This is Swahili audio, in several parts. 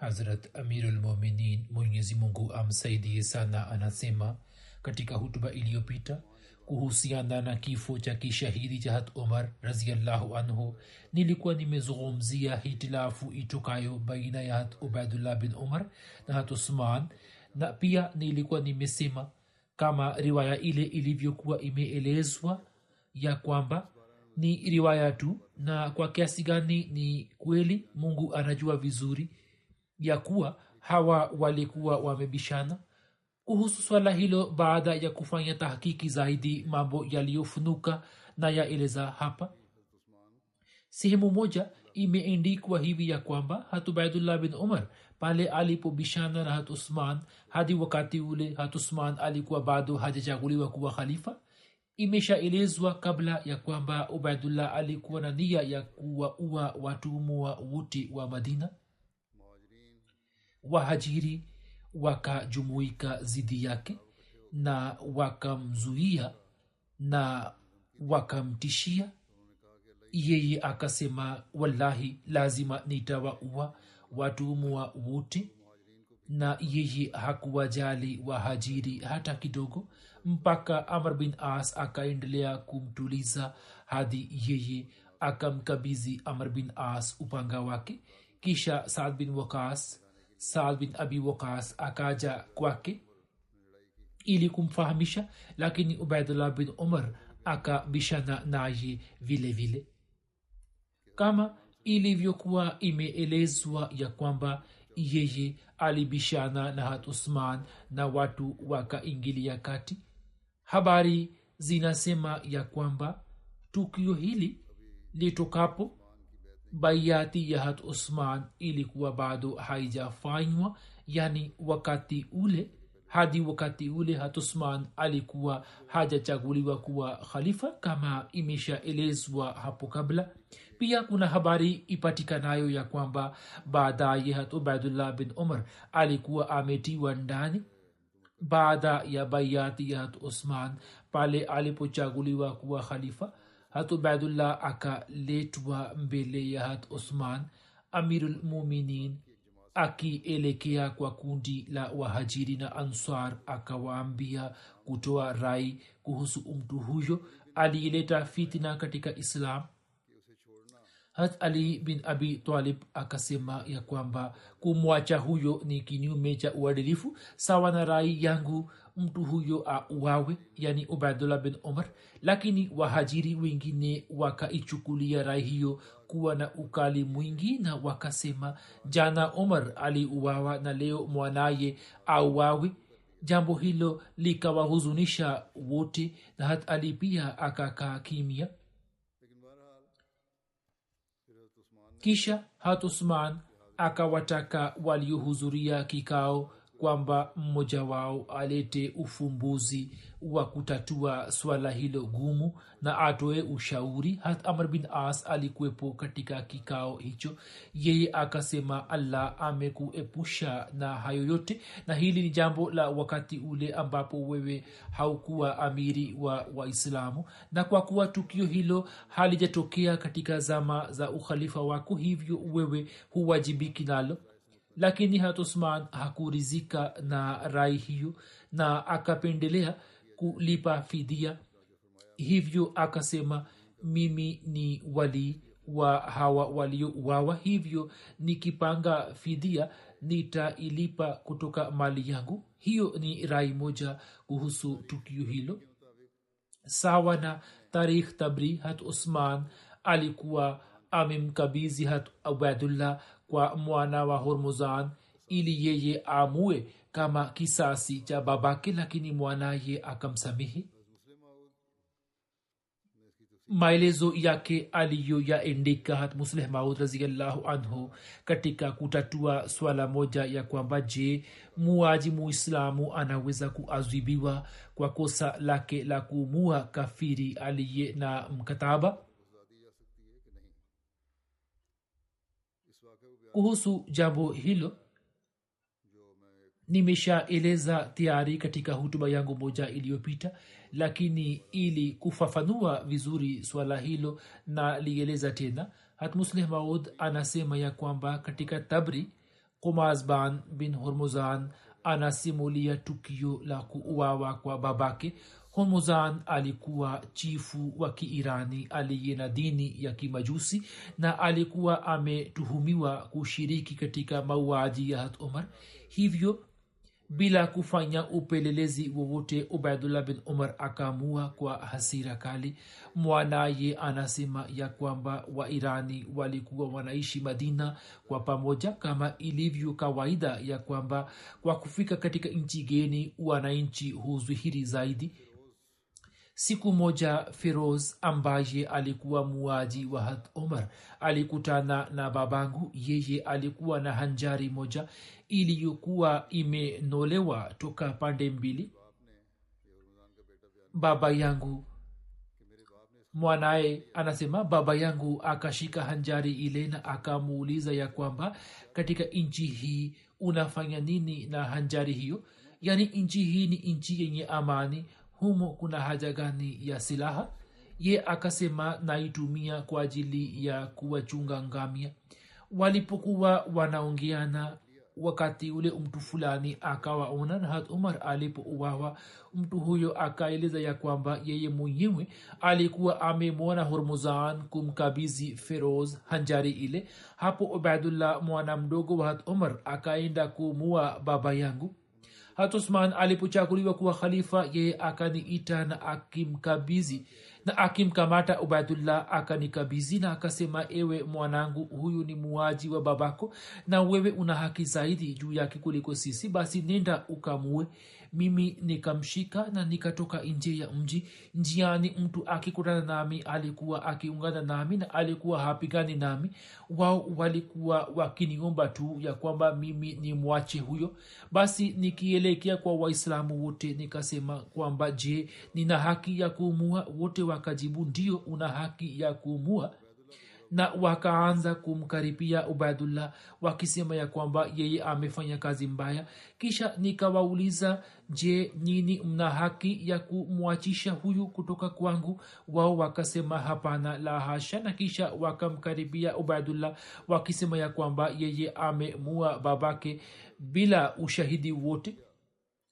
Hazrat amirulmuminin mwenyezi mungu amsaidie sana anasema katika hutuba iliyopita kuhusiana na kifo cha kishahidi cha hat umar raziallahu anhu nilikuwa nimezungumzia hitilafu itokayo baina ya hat ubaidullah bin umar na hat usman na pia nilikuwa nimesema kama riwaya ile ilivyokuwa imeelezwa ya kwamba ni riwaya tu na kwa kiasi gani ni kweli mungu anajua vizuri ya kuwa hawa walikuwa wamebishana. Kuhusu swala hilo baada ya kufanya tahkiki zaidi mambo yaliyofunuka na yaeleza hapa sehemu moja imeendikwa hivi ya kwamba hatubaidullah bin umar pale alipobishana na hat usman hadi wakati ule hat usman alikuwa bado hajachaguliwa kuwa khalifa imeshaelezwa kabla ya kwamba ubaidullah alikuwa na nia ya kuwaua watumua wote wa madina wahajiri wakajumuika zidi yake na wakamzuia na wakamtishia. Yeye akasema wallahi lazima nitawaua watumua wote. Na yeye hakuwajali wahajiri hata kidogo mpaka amr bin as akaendelea kumtuliza hadi yeye akamkabizi amr bin as upanga wake. Kisha saad bin wakas saad bin abi wakas akaja kwake ili kumfahamisha lakini ubaidullah bin umar akabishana naye vile vile. Kama ilivyokuwa imeelezwa ya kwamba yeye alibishana na hat usman na watu wakaingilia kati habari zinasema ya kwamba tukio hili litokapo baiati ya hat usman ilikuwa bado haijafanywa yani wakati ule hadi wakati ule hat usman alikuwa hajachaguliwa kuwa khalifa kama imeshaelezwa hapo kabla. Pia kuna habari ipatikanayo ya kwamba baadaye hat ubaidullah bin umar alikuwa ametiwa ndani. Baada ya baiati ya hat usman pale alipochaguliwa kuwa khalifa hat ubaidullah akaletwa mbele ya hat usman amirulmuminin akielekea kwa kundi la wahajiri na answar akawaambia kutoa rai kuhusu mtu huyo aliileta fitna katika islam. Hat ali bin abi talib akasema ya kwamba kumwacha huyo ni kinyume cha uadilifu sawa na rai yangu mtu huyo auawe yani ubaidullah bin umar lakini wahajiri wengine wakaichukulia rai hiyo kuwa na ukali mwingi na wakasema jana umar aliuawa na leo mwanaye auawe. Jambo hilo likawahuzunisha wote na hat ali pia akakaa kimya. Kisha hat usman akawataka waliohudhuria kikao kwamba mmoja wao alete ufumbuzi wa kutatua swala hilo gumu na atoe ushauri. Hat amr bin as alikuwepo katika kikao hicho. Yeye akasema allah amekuepusha na hayo yote. Na hili ni jambo la wakati ule ambapo wewe haukuwa amiri wa waislamu. Na kwa kuwa tukio hilo halijatokea katika zama za ukhalifa wako hivyo wewe huwajibiki nalo lakini hat usman hakurizika na rai hiyo na akapendelea kulipa fidia. Hivyo akasema mimi ni walii wa hawa waliouawa hivyo nikipanga fidia nitailipa kutoka mali yangu. Hiyo ni rai moja kuhusu tukio hilo. Sawa na tarikh tabri hat usman alikuwa amemkabizi hat ubaidullah kwa mwana wa hormuzan ili yeye amue kama kisasi cha babake lakini mwanaye akamsamehe. Maelezo yake aliyoyaendika hat musleh maud raziallahu anhu katika kutatua swala moja ya kwamba je muaji muislamu anaweza kuadhibiwa kwa kosa lake la kumua kafiri aliye na mkataba kuhusu jambo hilo nimeshaeleza tayari katika hutuba yangu moja iliyopita lakini ili kufafanua vizuri swala hilo na lieleza tena hatmusleh maud anasema ya kwamba katika tabri kumazban bin hormozan anasimulia tukio la kuuawa kwa babake hormuzan alikuwa chifu wa kiirani aliye na dini ya kimajusi na alikuwa ametuhumiwa kushiriki katika mauaji ya hat umar hivyo bila kufanya upelelezi wowote ubaidullah bin umar akaamua kwa hasira kali. Mwanaye anasema ya kwamba wairani walikuwa wanaishi madina kwa pamoja kama ilivyo kawaida ya kwamba kwa kufika katika nchi geni wananchi huzwihiri zaidi siku moja feroz ambaye alikuwa muaji wa had omar alikutana na babangu. Yeye alikuwa na hanjari moja iliyokuwa imenolewa toka pande mbili. Baba yangu mwanaye anasema baba yangu akashika hanjari ile na akamuuliza ya kwamba katika nchi hii unafanya nini na hanjari hiyo? Yaani nchi hii ni nchi yenye amani humo kuna haja gani ya silaha? Ye akasema naitumia kwa ajili ya kuwachunga ngamia. Walipokuwa wanaongeana wakati ule mtu fulani akawaona na hat umar alipouawa mtu huyo akaeleza ya kwamba yeye mwenyewe alikuwa amemwona hormuzan kumkabizi feroz hanjari ile. Hapo ubaidullah mwana mdogo wa umar akaenda kumua baba yangu hat usman alipochaguliwa kuwa khalifa yeye akaniita na akimkabizi na akimkamata ubaidullah akanikabizi na akasema ewe mwanangu huyu ni muaji wa babako na wewe una haki zaidi juu yake kuliko sisi basi nenda ukamue mimi nikamshika na nikatoka nje ya mji. Njiani mtu akikutana nami alikuwa akiungana nami na alikuwa hapigani nami. Wao walikuwa wakiniomba tu ya kwamba mimi ni mwache huyo. Basi nikielekea kwa waislamu wote nikasema kwamba je nina haki ya kuumua wote wakajibu ndio una haki ya kuumua na wakaanza kumkaribia ubaidullah wakisema ya kwamba yeye amefanya kazi mbaya. Kisha nikawauliza je nini mna haki ya kumwachisha huyu kutoka kwangu? Wao wakasema hapana la hasha. Na kisha wakamkaribia ubaidullah wakisema ya kwamba yeye amemua babake bila ushahidi wote.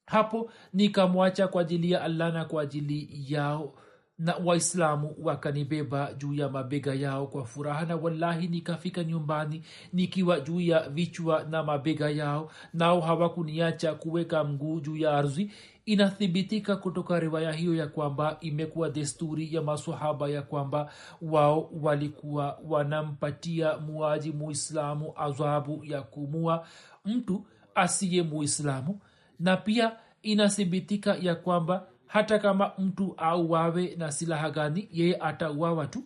Hapo nikamwacha kwa ajili ya allah na kwa ajili yao na waislamu wakanibeba juu ya mabega yao kwa furaha na wallahi nikafika nyumbani nikiwa juu ya vichwa na mabega yao nao hawakuniacha kuweka mguu juu ya ardhi. Inathibitika kutoka riwaya hiyo ya kwamba imekuwa desturi ya masahaba ya kwamba wao walikuwa wanampatia muaji muislamu adhabu ya kumua mtu asiye muislamu. Na pia inathibitika ya kwamba hata kama mtu auawe na silaha gani yeye atauawa tu.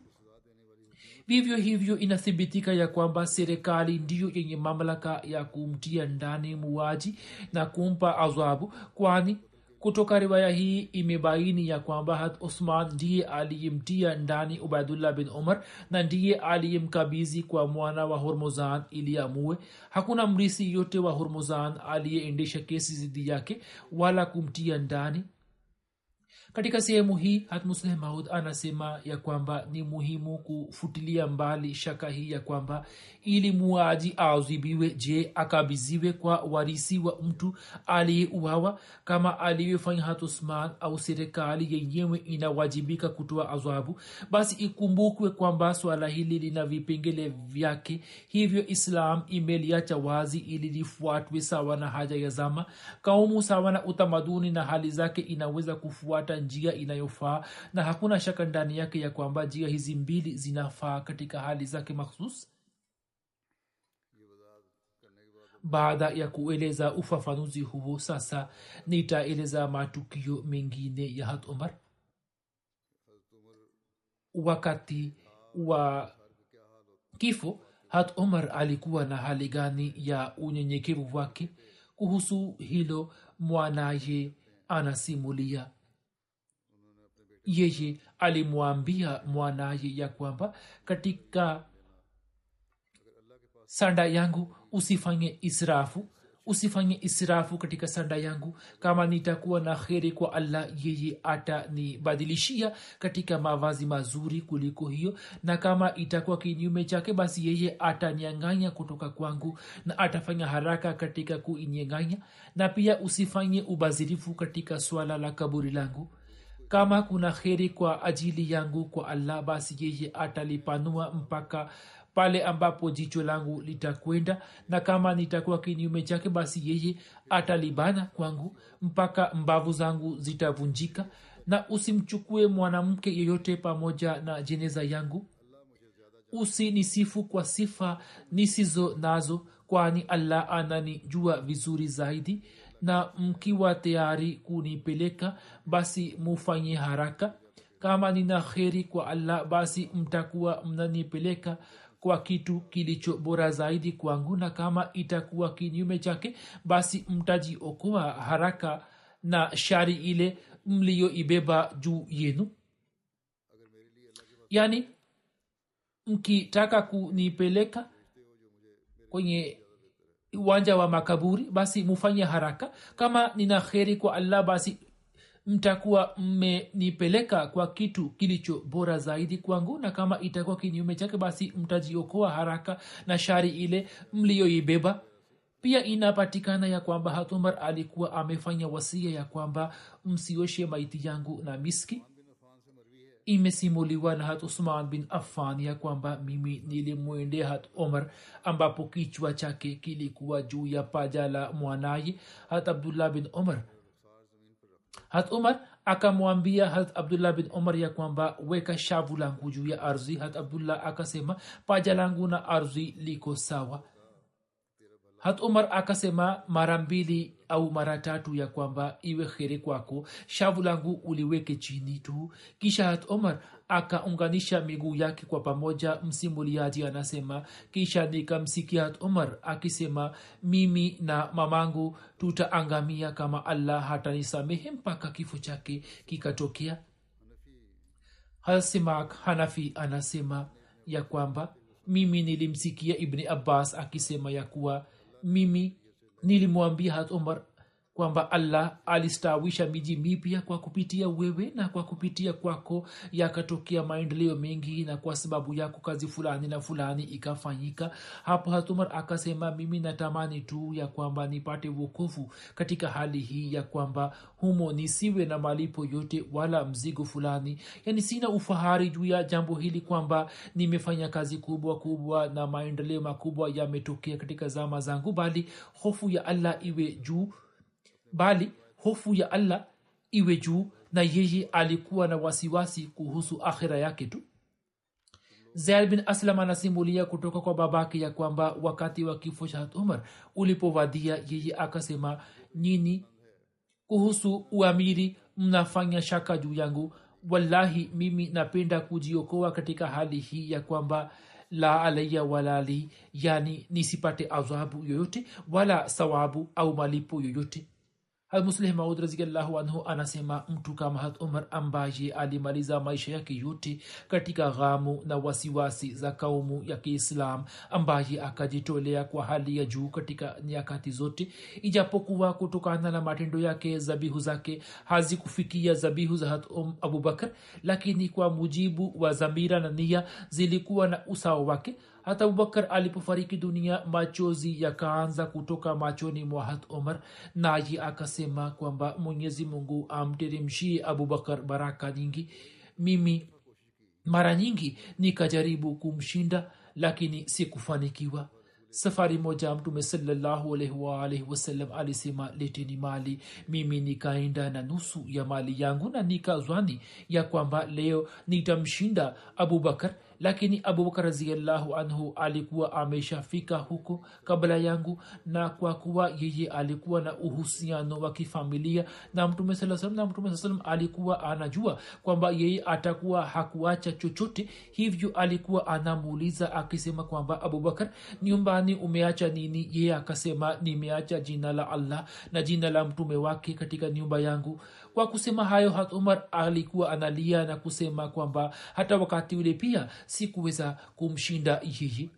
Vivyo hivyo inathibitika ya kwamba serikali ndiyo yenye mamlaka ya kumtia ndani muwaji na kumpa adhabu kwani kutoka riwaya hii imebaini ya kwamba hat usman ndiye aliyemtia ndani ubaidullah bin umar na ndiye aliyemkabizi kwa mwana wa hormozan ili amue. Hakuna mrisi yote wa hormozan aliyeendesha kesi zidi yake wala kumtia ndani katika sehemu hii hatmusleh maud anasema ya kwamba ni muhimu kufutilia mbali shaka hii ya kwamba ili muaji aadhibiwe je akabiziwe kwa warisi wa mtu aliyeuawa? Kama alivyofanya hatusman au serikali yenyewe inawajibika kutoa adhabu basi ikumbukwe kwamba swala hili lina vipengele vyake. Hivyo islam imeliacha wazi ili lifuatwe sawa na haja ya zama. Kaumu sawa na utamaduni na hali zake inaweza kufuata njia inayofaa na hakuna shaka ndani yake ya kwamba njia hizi mbili zinafaa katika hali zake makhsus baada ya kueleza ufafanuzi huo sasa nitaeleza matukio mengine ya hat umar wakati wa kifo hat umar alikuwa na hali gani ya unyenyekevu wake? Kuhusu hilo mwanaye anasimulia yeye alimwambia mwanaye ya kwamba katika sanda yangu usifanye israfu usifanye israfu katika sanda yangu. Kama nitakuwa na kheri kwa allah yeye atanibadilishia katika mavazi mazuri kuliko hiyo. Na kama itakuwa kinyume chake basi yeye atanianganya kutoka kwangu na atafanya haraka katika kuinyanganya. Na pia usifanye ubazirifu katika swala la kaburi langu kama kuna kheri kwa ajili yangu kwa allah basi yeye atalipanua mpaka pale ambapo jicho langu litakwenda. Na kama nitakuwa kinyume chake basi yeye atalibana kwangu mpaka mbavu zangu zitavunjika. Na usimchukue mwanamke yeyote pamoja na jeneza yangu. Usinisifu kwa sifa nisizo nazo kwani allah ananijua vizuri zaidi na mkiwa tayari kunipeleka basi mufanye haraka. Kama nina kheri kwa allah basi mtakuwa mnanipeleka kwa kitu kilicho bora zaidi kwangu. Na kama itakuwa kinyume chake basi mtajiokoa haraka na shari ile mliyoibeba juu yenu. Yani mkitaka kunipeleka kwenye uwanja wa makaburi basi mufanye haraka. Kama nina kheri kwa allah basi mtakuwa mmenipeleka kwa kitu kilicho bora zaidi kwangu na kama itakuwa kinyume chake basi mtajiokoa haraka na shari ile mliyoibeba. Pia inapatikana ya kwamba hatumar alikuwa amefanya wasia ya kwamba msioshe maiti yangu na miski imesimuliwa na hat usman bin affan ya kwamba mimi nilimwendea hat omar ambapo kichwa chake kilikuwa juu ya paja la mwanaye hat abdullah bin omar. Hat umar akamwambia hat abdullah bin omar ya kwamba weka shavu langu juu ya ardhi hat abdullah akasema paja langu na ardhi liko sawa hat umar akasema mara mbili au mara tatu ya kwamba iwe kheri kwako shavu langu uliweke chini tu. Kisha hat omar akaunganisha miguu yake kwa pamoja msimuliaji anasema. Kisha nikamsikia hat omar akisema mimi na mamangu tutaangamia kama allah hatanisamehe mpaka kifo chake kikatokea. Hasimak hanafi anasema ya kwamba mimi nilimsikia ibni abbas akisema ya kuwa mimi nilimwambia hat umar kwamba allah alistawisha miji mipya kwa kupitia wewe na kwa kupitia kwako yakatokea maendeleo mengi na kwa sababu yako kazi fulani na fulani ikafanyika. Hapo hatumar akasema mimi natamani tu ya kwamba nipate wokovu katika hali hii ya kwamba humo nisiwe na malipo yote wala mzigo fulani. Yani sina ufahari juu ya jambo hili kwamba nimefanya kazi kubwa kubwa na maendeleo makubwa yametokea katika zama zangu bali hofu ya allah iwe juu bali hofu ya allah iwe juu na yeye alikuwa na wasiwasi kuhusu akhira yake tu. Zaid bin aslam anasimulia kutoka kwa babake ya kwamba wakati wa kifo cha umar ulipowadia yeye akasema nyini kuhusu uamiri mnafanya shaka juu yangu? Wallahi mimi napenda kujiokoa katika hali hii ya kwamba la alaya walali yani nisipate adhabu yoyote wala sawabu au malipo yoyote musleh maud raziallahu anhu anasema mtu kama hat umar ambaye alimaliza maisha yake yote katika ghamu na wasiwasi za kaumu ya kiislam ambaye akajitolea kwa hali ya juu katika nyakati zote ijapokuwa kutokana na matendo yake zabihu zake hazikufikia zabihu za hat um abubakar lakini kwa mujibu wa zamira na nia zilikuwa na usawa wake hata abubakar alipofariki dunia machozi yakaanza kutoka machoni mwa hat umar naye akasema kwamba mwenyezi mungu amteremshie abubakar baraka nyingi. Mimi mara nyingi nikajaribu kumshinda lakini sikufanikiwa. Safari moja mtume salllahualwalhi wasalam alisema leteni mali. Mimi nikaenda na nusu ya mali yangu na nikazwani ya kwamba leo nitamshinda abubakar lakini abubakar raziallahu anhu alikuwa ameshafika huko kabla yangu na kwa kuwa yeye alikuwa na uhusiano wa kifamilia na mtume saa salam na mtume salam alikuwa anajua kwamba yeye atakuwa hakuacha chochote hivyo alikuwa anamuuliza akisema kwamba abubakar nyumbani umeacha nini? Yeye akasema nimeacha jina la allah na jina la mtume wake katika nyumba yangu kwa kusema hayo hat umar alikuwa analia na kusema kwamba hata wakati ule pia sikuweza kumshinda yeye.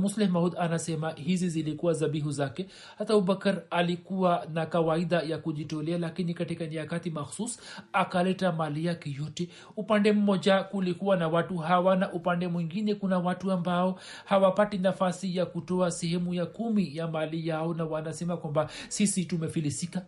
Musleh mahud anasema hizi zilikuwa zabihu zake. Hata abubakar alikuwa na kawaida ya kujitolea lakini katika nyakati makhsus akaleta mali yake yote. Upande mmoja kulikuwa na watu hawa na upande mwingine kuna watu ambao hawapati nafasi ya kutoa sehemu ya kumi ya mali yao na wanasema kwamba sisi tumefilisika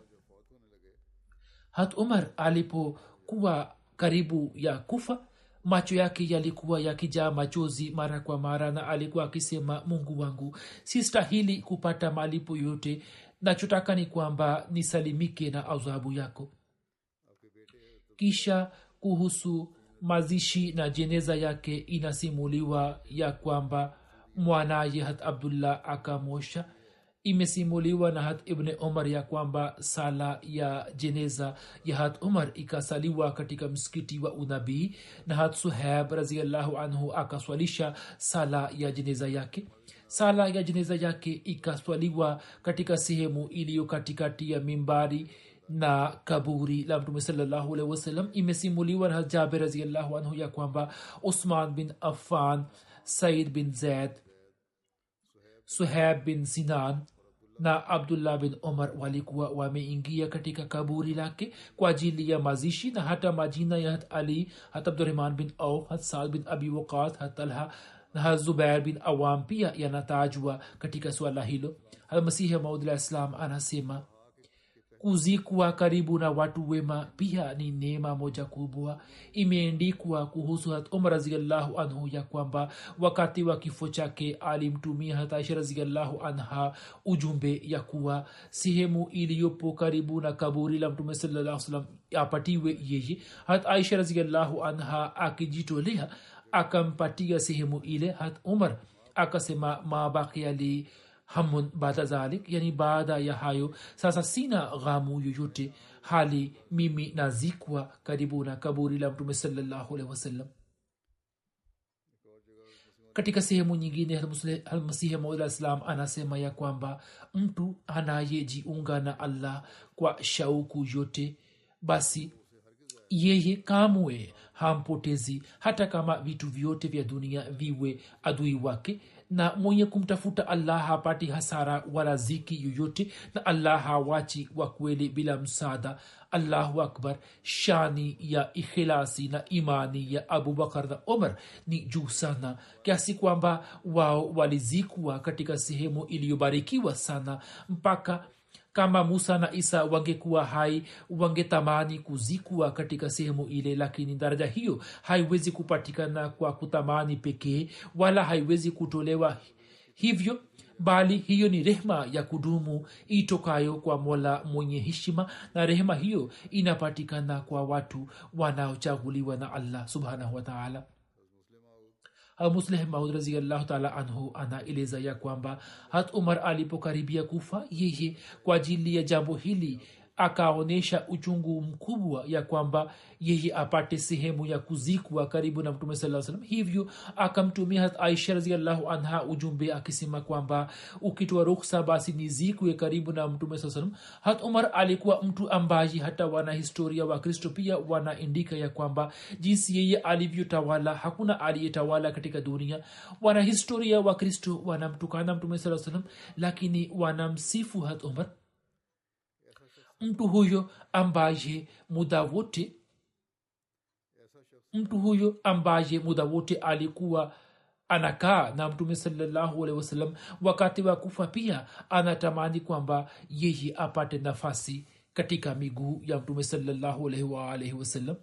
hat umar alipokuwa karibu ya kufa macho yake yalikuwa yakijaa machozi mara kwa mara na alikuwa akisema mungu wangu sistahili kupata malipo yote. Nachotaka ni kwamba nisalimike na adhabu yako. Kisha kuhusu mazishi na jeneza yake inasimuliwa ya kwamba mwanaye hat abdullah akamosha imesimuliwa na hat ibni umar ya kwamba sala ya jeneza ya hat umar ikasaliwa katika msikiti wa unabii na hat suheb raziallahu anhu akaswalisha sala ya jeneza yake. Sala ya jeneza yake ikaswaliwa katika sehemu iliyo katikati ya mimbari na kaburi la mtume salllahualhi wasalam imesimuliwa na jaber raziallahu anhu ya kwamba usman bin affan said bin zaid suheb bin sinan na abdullah bin omar walikuwa wameingia katika kaburi lake kwa ajili ya mazishi na hata majina ya hat ali hat abdurahman bin auf hat saad bin abi waqas hat talha na hat zubair bin awam pia yanatajwa katika suala hilo. Almasihi maudlah islam anasema kuzikwa karibu na watu wema. Pia ni neema moja kubwa. Imeendikwa kuhusu umar raziallahu anhu ya kwamba wakati wa kifo chake alimtumia hataisha raziallahu anha ujumbe ya kuwa sehemu iliyopo karibu na kaburi la mtume salaa salam apatiwe yeye. Hat raziallahu anha akijitolea akampatia sehemu ile. Hat umar akasema mabakia li hamun baada dhalik yani baada ya hayo. Sasa sina ghamu yoyote hali mimi nazikwa karibu na kaburi la mtume salllahualhi wasallam. Katika sehemu nyingine almasihi maula salam anasema ya kwamba mtu anayejiunga na allah kwa shauku yote basi yeye kamwe hampotezi. Hata kama vitu vyote vya dunia viwe adui wake na mwenye kumtafuta allah hapati hasara wala ziki yoyote na allah hawachi wa kweli bila msaada. Allahu akbar. Shani ya ikhilasi na imani ya abubakar na omar ni juu sana kiasi kwamba wao walizikwa katika sehemu iliyobarikiwa sana mpaka kama musa na isa wangekuwa hai wangetamani kuzikwa katika sehemu ile lakini daraja hiyo haiwezi kupatikana kwa kutamani pekee wala haiwezi kutolewa hivyo bali hiyo ni rehma ya kudumu itokayo kwa mola mwenye heshima na rehema hiyo inapatikana kwa watu wanaochaguliwa na allah subhanahu wataala musleh maud raziallahu taala anhu anaeleza ya kwamba hat umar alipokaribia kufa yeye kwa ajili ya jambo hili akaonyesha uchungu mkubwa ya kwamba yeye apate sehemu ya kuzikwa karibu na mtume saa salam hivyo akamtumia aisha raziallahu anha ujumbe akisema kwamba ukitoa ruksa basi nizikwe karibu na mtume saa salam hat umar alikuwa mtu ambaye hata wanahistoria wa kristo pia wanaindika ya kwamba jinsi yeye alivyotawala hakuna aliyetawala katika dunia. Wanahistoria wa kristo wanamtukana mtume saa salam lakini wanamsifu hat umar mtu huyo ambaye muda wote mtu huyo ambaye muda wote alikuwa anakaa na mtume salallahu alehi wasallam wakati wa kufa pia anatamani kwamba yeye apate nafasi katika miguu ya mtume salallahu alaihi waalaihi wasallam.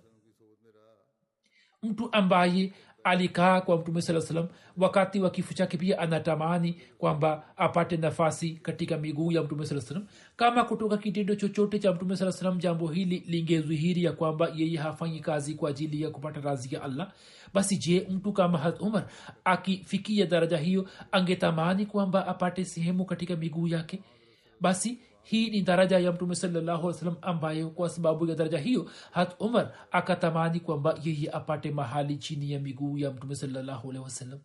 Mtu ambaye alikaa kwa mtume saa salam wakati wa kifo chake pia anatamani kwamba apate nafasi katika miguu ya mtume saa salam kama kutoka kitendo chochote cha mtume saa salam jambo hili lingedhihiri ya kwamba yeye hafanyi kazi kwa ajili ya kupata razi ya allah basi je mtu kama had umar akifikia daraja hiyo angetamani kwamba apate sehemu katika miguu yake? Basi hii ni daraja ya mtume salallahu salam ambayo kwa sababu ya daraja hiyo hat umar akatamani kwamba yeye apate mahali chini ya miguu ya mtume salallahu alehi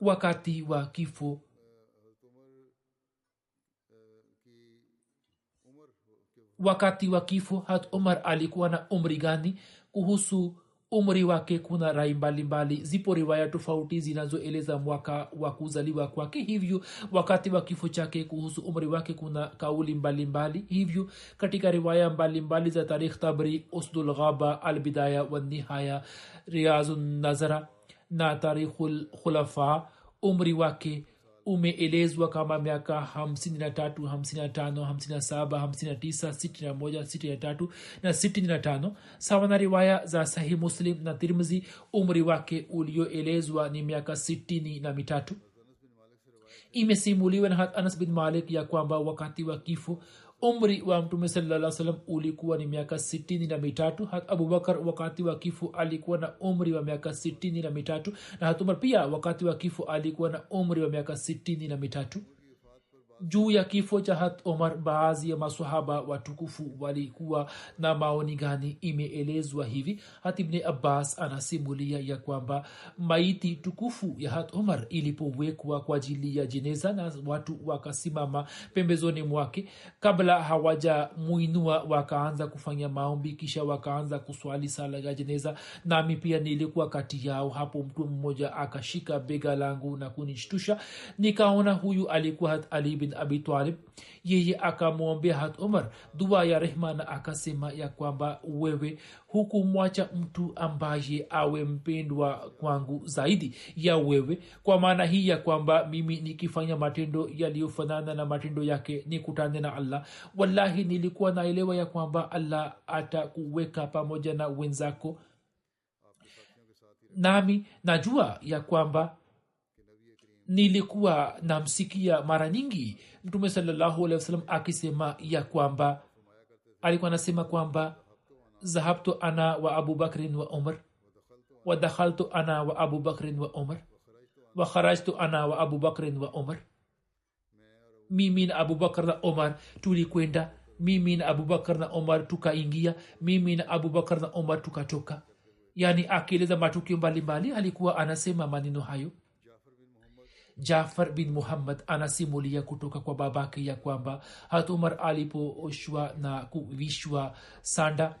wakati wa kifo wakati wa kifo hat umar alikuwa na umri gani kuhusu umri wake kuna rai mbalimbali zipo riwaya tofauti zinazoeleza mwaka wa kuzaliwa kwake hivyo wakati wa kifo chake kuhusu umri wake kuna kauli mbalimbali mbali. hivyo katika riwaya mbalimbali mbali za tarikh tabri usdulghaba albidaya wanihaya riazunazara na tarikhulkhulafa umri wake umeelezwa kama miaka hamsini na tatu hamsini na tano hamsini na saba hamsini na tisa sitini na moja sitini na tatu na sitini na tano. Sawa na riwaya za sahih muslim na tirmzi umri wake ulioelezwa ni miaka sitini na mitatu. Imesimuliwa na anas bin malik ya kwamba wakati wa kifo umri wa mtume salaa salam ulikuwa ni miaka sitini na mitatu. Abubakar wakati wa kifo alikuwa na umri wa miaka sitini na mitatu. Na hatumar pia wakati wa kifo alikuwa na umri wa miaka sitini na mitatu juu ya kifo cha hat omar baadhi ya masahaba watukufu walikuwa na maoni gani? Imeelezwa hivi. Hat ibni abbas anasimulia ya kwamba maiti tukufu ya hat omar ilipowekwa kwa ajili ya jeneza na watu wakasimama pembezoni mwake. Kabla hawaja muinua wakaanza kufanya maombi kisha wakaanza kuswali sala ya jeneza. Nami pia nilikuwa kati yao. Hapo mtu mmoja akashika bega langu na kunishtusha. Nikaona huyu alikuwa hat ali bin abi talib yeye akamwombea hat umar dua ya rehma na akasema ya kwamba wewe hukumwacha mtu ambaye awe mpendwa kwangu zaidi ya wewe. Kwa maana hii ya kwamba mimi nikifanya matendo yaliyofanana na matendo yake nikutane na allah. Wallahi nilikuwa naelewa ya kwamba allah atakuweka pamoja na wenzako. Nami najua ya kwamba nilikuwa namsikia mara nyingi mtume sawasalam akisema ya kwamba alikuwa anasema kwamba zahabtu ana wa abubakrin wa umar wadakhaltu ana wa abubakrin wa umar wakharajtu ana wa abubakrin wa umar. Mimi na abubakar na omar tulikwenda mimi na abubakar na omar tukaingia mimi na abubakar na omar tukatoka. Yaani akieleza matukio mbalimbali alikuwa anasema maneno hayo jafar bin muhammad anasimulia kutoka kwa babake ya kwamba hat umar alipooshwa na kuvishwa sanda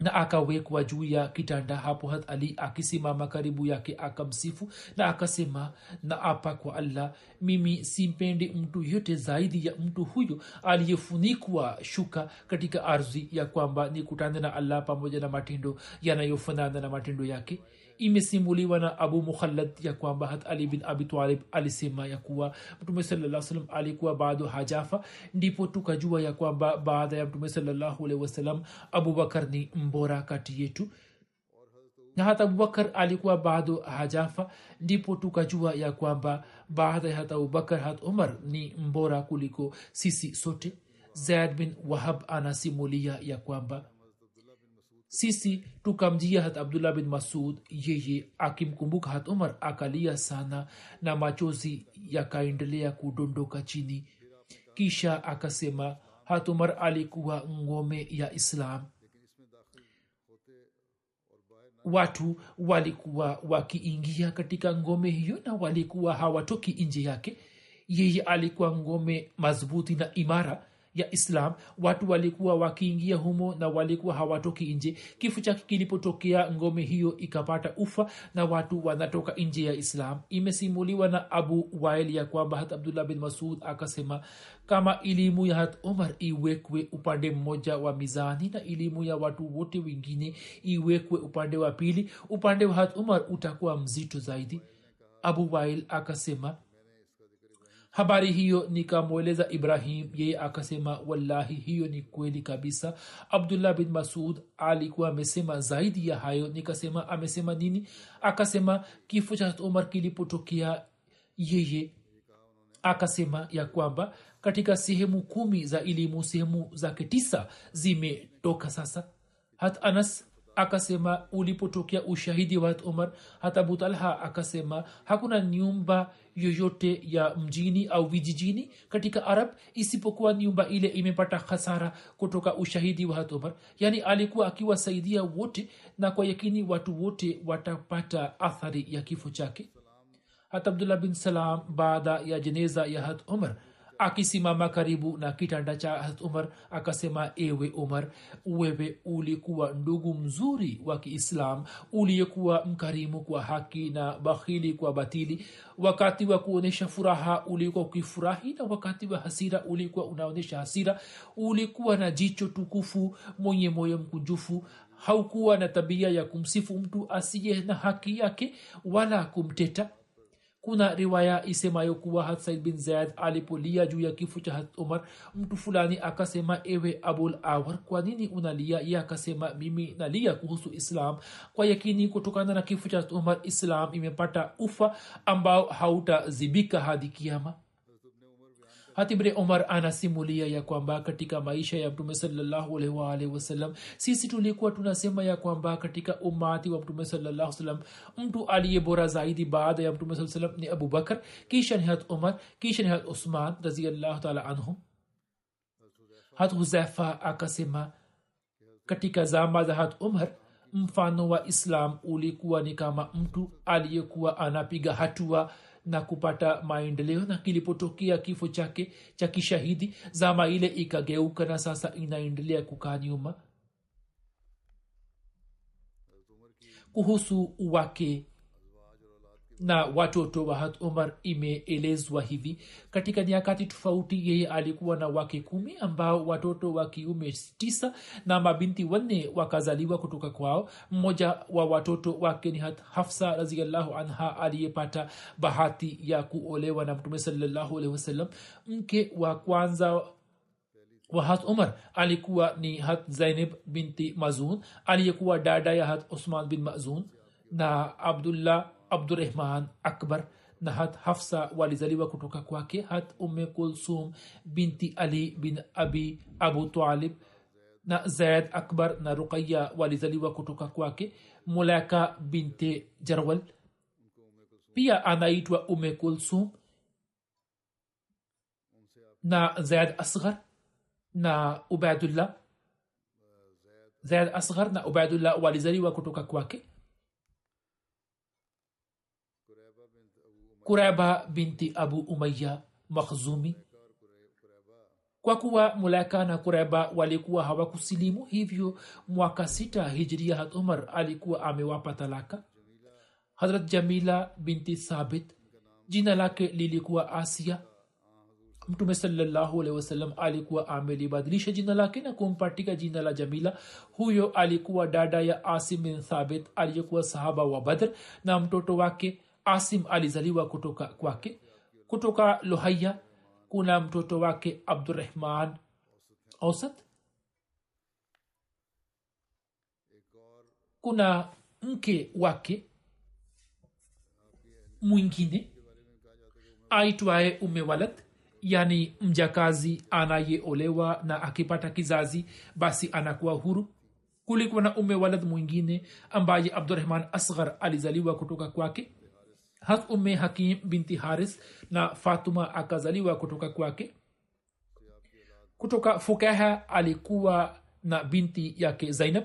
na akawekwa juu ya kitanda hapo hat ali akisimama karibu yake akamsifu na akasema na apa kwa allah mimi simpendi mtu yote zaidi ya mtu huyo aliyefunikwa shuka katika ardhi ya kwamba nikutane na allah pamoja na matendo yanayofanana na matendo yake imesimuliwa na abu mukhallad ya kwamba hat ali bin abi talib alisema ya kuwa mtume salaa alikuwa bado hajafa. Ndipo tukajua ya kwamba baada ya mtume salallahu wasalam abubakar ni mbora kati yetu. Na hata abubakar alikuwa bado hajafa. Ndipo tukajua ya kwamba baada ya hata abubakar hat umar ni mbora kuliko sisi sote. Zaid bin wahab anasimulia ya kwamba sisi tukamjia hat abdullah bin masud yeye akimkumbuka hat umar akalia sana na machozi yakaendelea kudondoka chini. Kisha akasema hatumar alikuwa ngome ya islam. Watu walikuwa wakiingia katika ngome hiyo na walikuwa hawatoki nje yake. Yeye alikuwa ngome madhubuti na imara ya islam watu walikuwa wakiingia humo na walikuwa hawatoki nje. Kifo chake kilipotokea ngome hiyo ikapata ufa na watu wanatoka nje ya islam. Imesimuliwa na abu wail ya kwamba hat abdullah bin masud akasema kama elimu ya hat umar iwekwe upande mmoja wa mizani na elimu ya watu wote wengine iwekwe upande wa pili upande wa hat umar utakuwa mzito zaidi. Abu wail akasema habari hiyo nikamweleza ibrahim yeye akasema wallahi hiyo ni kweli kabisa. Abdullah bin masud alikuwa amesema zaidi ya hayo. Nikasema amesema nini? Akasema kifo cha umar kilipotokea yeye akasema ya kwamba katika sehemu kumi za elimu sehemu zake tisa zimetoka sasa. Hat anas akasema ulipotokea ushahidi wa umar hata butalha akasema hakuna nyumba yoyote ya mjini au vijijini katika arab isipokuwa nyumba ile imepata hasara kutoka ushahidi wa umar yaani alikuwa akiwasaidia wote na kwa yakini watu wote watapata athari ya kifo chake. Hata abdullah bin salam baada ya jeneza ya hat umar akisimama karibu na kitanda cha hat umar akasema ewe umar wewe ulikuwa ndugu mzuri wa kiislam uliyekuwa mkarimu kwa haki na bakhili kwa batili. Wakati wa kuonyesha furaha ulikuwa ukifurahi na wakati wa hasira ulikuwa unaonyesha hasira. Ulikuwa na jicho tukufu mwenye moyo mkunjufu. Haukuwa na tabia ya kumsifu mtu asiye na haki yake wala kumteta kuna riwaya isemayo kuwa had said bin zaid alipolia juu ya kifo cha had umar mtu fulani akasema ewe abul awar kwa nini unalia? Ye akasema mimi nalia kuhusu islam. Kwa yakini kutokana na kifo cha had umar islam imepata ufa ambao hautazibika hadi kiama hatibre omar anasimulia ya kwamba katika maisha ya mtume salllahualwalhi sisi tulikuwa tunasema ya kwamba katika umati wa mtume salam mtu aliye bora zaidi baada ya mtume saa ni abubakar kisha ni hat omar kisha ni hat usman raziallahu hat huzefa akasema katika zama za hat umar mfano wa islam ulikuwa ni kama mtu aliyekuwa anapiga hatua na kupata maendeleo na kilipotokea kifo chake cha kishahidi zama ile ikageuka na sasa inaendelea kukaa nyuma. Kuhusu wake na watoto wa hat umar imeelezwa hivi katika nyakati tofauti yeye alikuwa na wake kumi ambao watoto wa kiume tisa na mabinti wanne wakazaliwa kutoka kwao. Mmoja wa watoto wake ni hat hafsa raziallahu anha aliyepata bahati ya kuolewa na mtume salallahu alehi wasallam. Mke wa kwanza wahat umar alikuwa ni hat zainab binti mazun aliyekuwa dada ya hat usman bin mazun na abdullah abdurahman akbar na hat hafsa walizaliwa kutoka kwake hat umme kulsum binti ali bin abi abu talib na zaid akbar na ruqaya walizaliwa kutoka kwake mulaka binte jarwal pia anaitwa ume kulsum na zaid asghar na ubaidullah zaid asghar na ubaidullah walizaliwa kutoka kwake kureba binti abu umaya makhzumi. Kwa kuwa mulaika na kureba walikuwa hawakusilimu hivyo mwaka sita hijria hat umar alikuwa amewapa talaka. Hadrat jamila binti thabit jina lake lilikuwa asia mtume sawasalam alikuwa amelibadilisha jina lake na kumpatika jina la jamila. Huyo alikuwa dada ya asim bin thabit aliyekuwa sahaba wa badr na mtoto wake asim alizaliwa kutoka kwake kutoka lohaya. Kuna mtoto wake abdurahman ausat kuna mke wake mwingine aitwaye umewalad yani mjakazi anayeolewa na akipata kizazi basi anakuwa huru. Kulikuwa na ume walad mwingine ambaye abdurahman asghar alizaliwa kutoka kwake hat umme hakim binti haris na fatuma akazaliwa kutoka kwake. Kutoka fukaha alikuwa na binti yake zainab.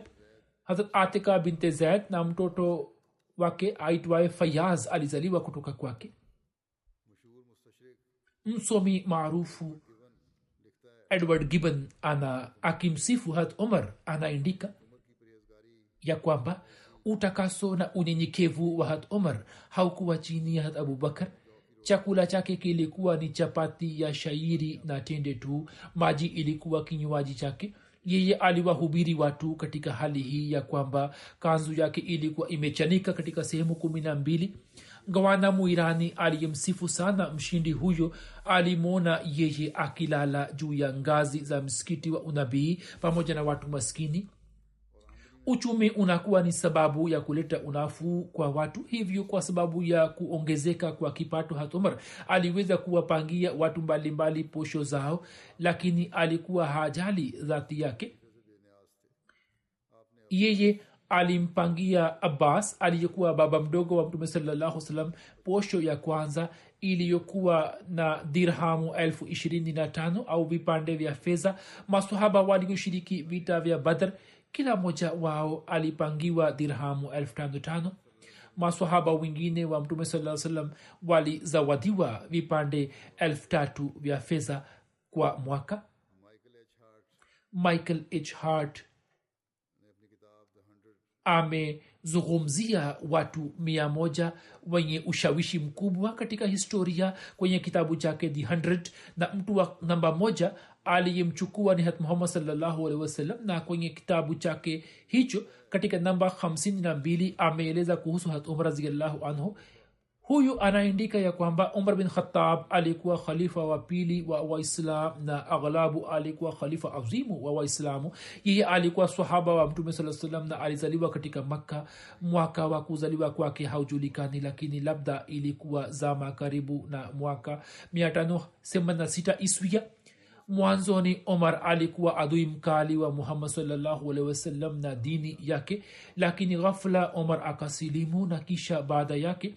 Hazrat atika binte zaid na mtoto wake aitwaye fayaz alizaliwa kutoka kwake. Msomi maarufu edward gibbon ana akimsifu hat umar anaandika ya kwamba utakaso na unyenyekevu wa hat umar haukuwa chini ya hat abubakar. Chakula chake kilikuwa ni chapati ya shairi na tende tu. Maji ilikuwa kinywaji chake. Yeye aliwahubiri watu katika hali hii ya kwamba kanzu yake ilikuwa imechanika katika sehemu kumi na mbili. Gawana muirani aliyemsifu sana mshindi huyo alimwona yeye akilala juu ya ngazi za msikiti wa unabii pamoja na watu maskini uchumi unakuwa ni sababu ya kuleta unafuu kwa watu hivyo kwa sababu ya kuongezeka kwa kipato. Hatumar aliweza kuwapangia watu mbalimbali posho zao lakini alikuwa hajali dhati yake. Yeye alimpangia abbas aliyekuwa baba mdogo wa mtume salallahu salam posho ya kwanza iliyokuwa na dirhamu elfu ishirini na tano au vipande vya fedha. Masahaba walioshiriki vita vya badr kila mmoja wao alipangiwa dirhamu elfu tano tano. Masahaba wengine wa mtume saa salam walizawadiwa vipande elfu tatu vya fedha kwa mwaka. Michael h. Hart amezungumzia watu mia moja wenye ushawishi mkubwa katika historia kwenye kitabu chake the 100 na mtu wa namba moja aliyemchukua ni hat muhammad na kwenye kitabu chake hicho katika namba 52 ameeleza kuhusu hat raziallahu anhu. Huyu anaandika ya kwamba umar bin khatab alikuwa khalifa wa pili wa waislam na aghlabu alikuwa khalifa azimu wa waislamu. Yeye alikuwa sahaba wa mtume saa salam na alizaliwa katika makka. Mwaka wa kuzaliwa kwake haujulikani lakini labda ilikuwa zama karibu na mwaka 586 iswia mwanzoni omar alikuwa adui mkali wa muhammad alehi na dini yake lakini ghafla omar akasilimu na kisha baada yake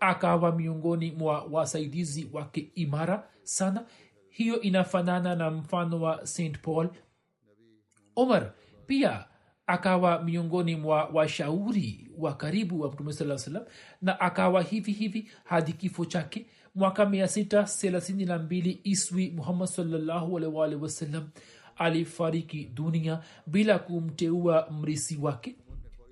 akawa miongoni mwa wasaidizi wake imara sana. Hiyo inafanana na mfano wa st paul. Omar pia akawa miongoni mwa washauri wa karibu wa mtume saa salam na akawa hivi hivi hadi kifo chake mwaka mia sita thelathini na mbili iswi muhammad salllahu alwalhi wasallam alifariki dunia bila kumteua mrisi wake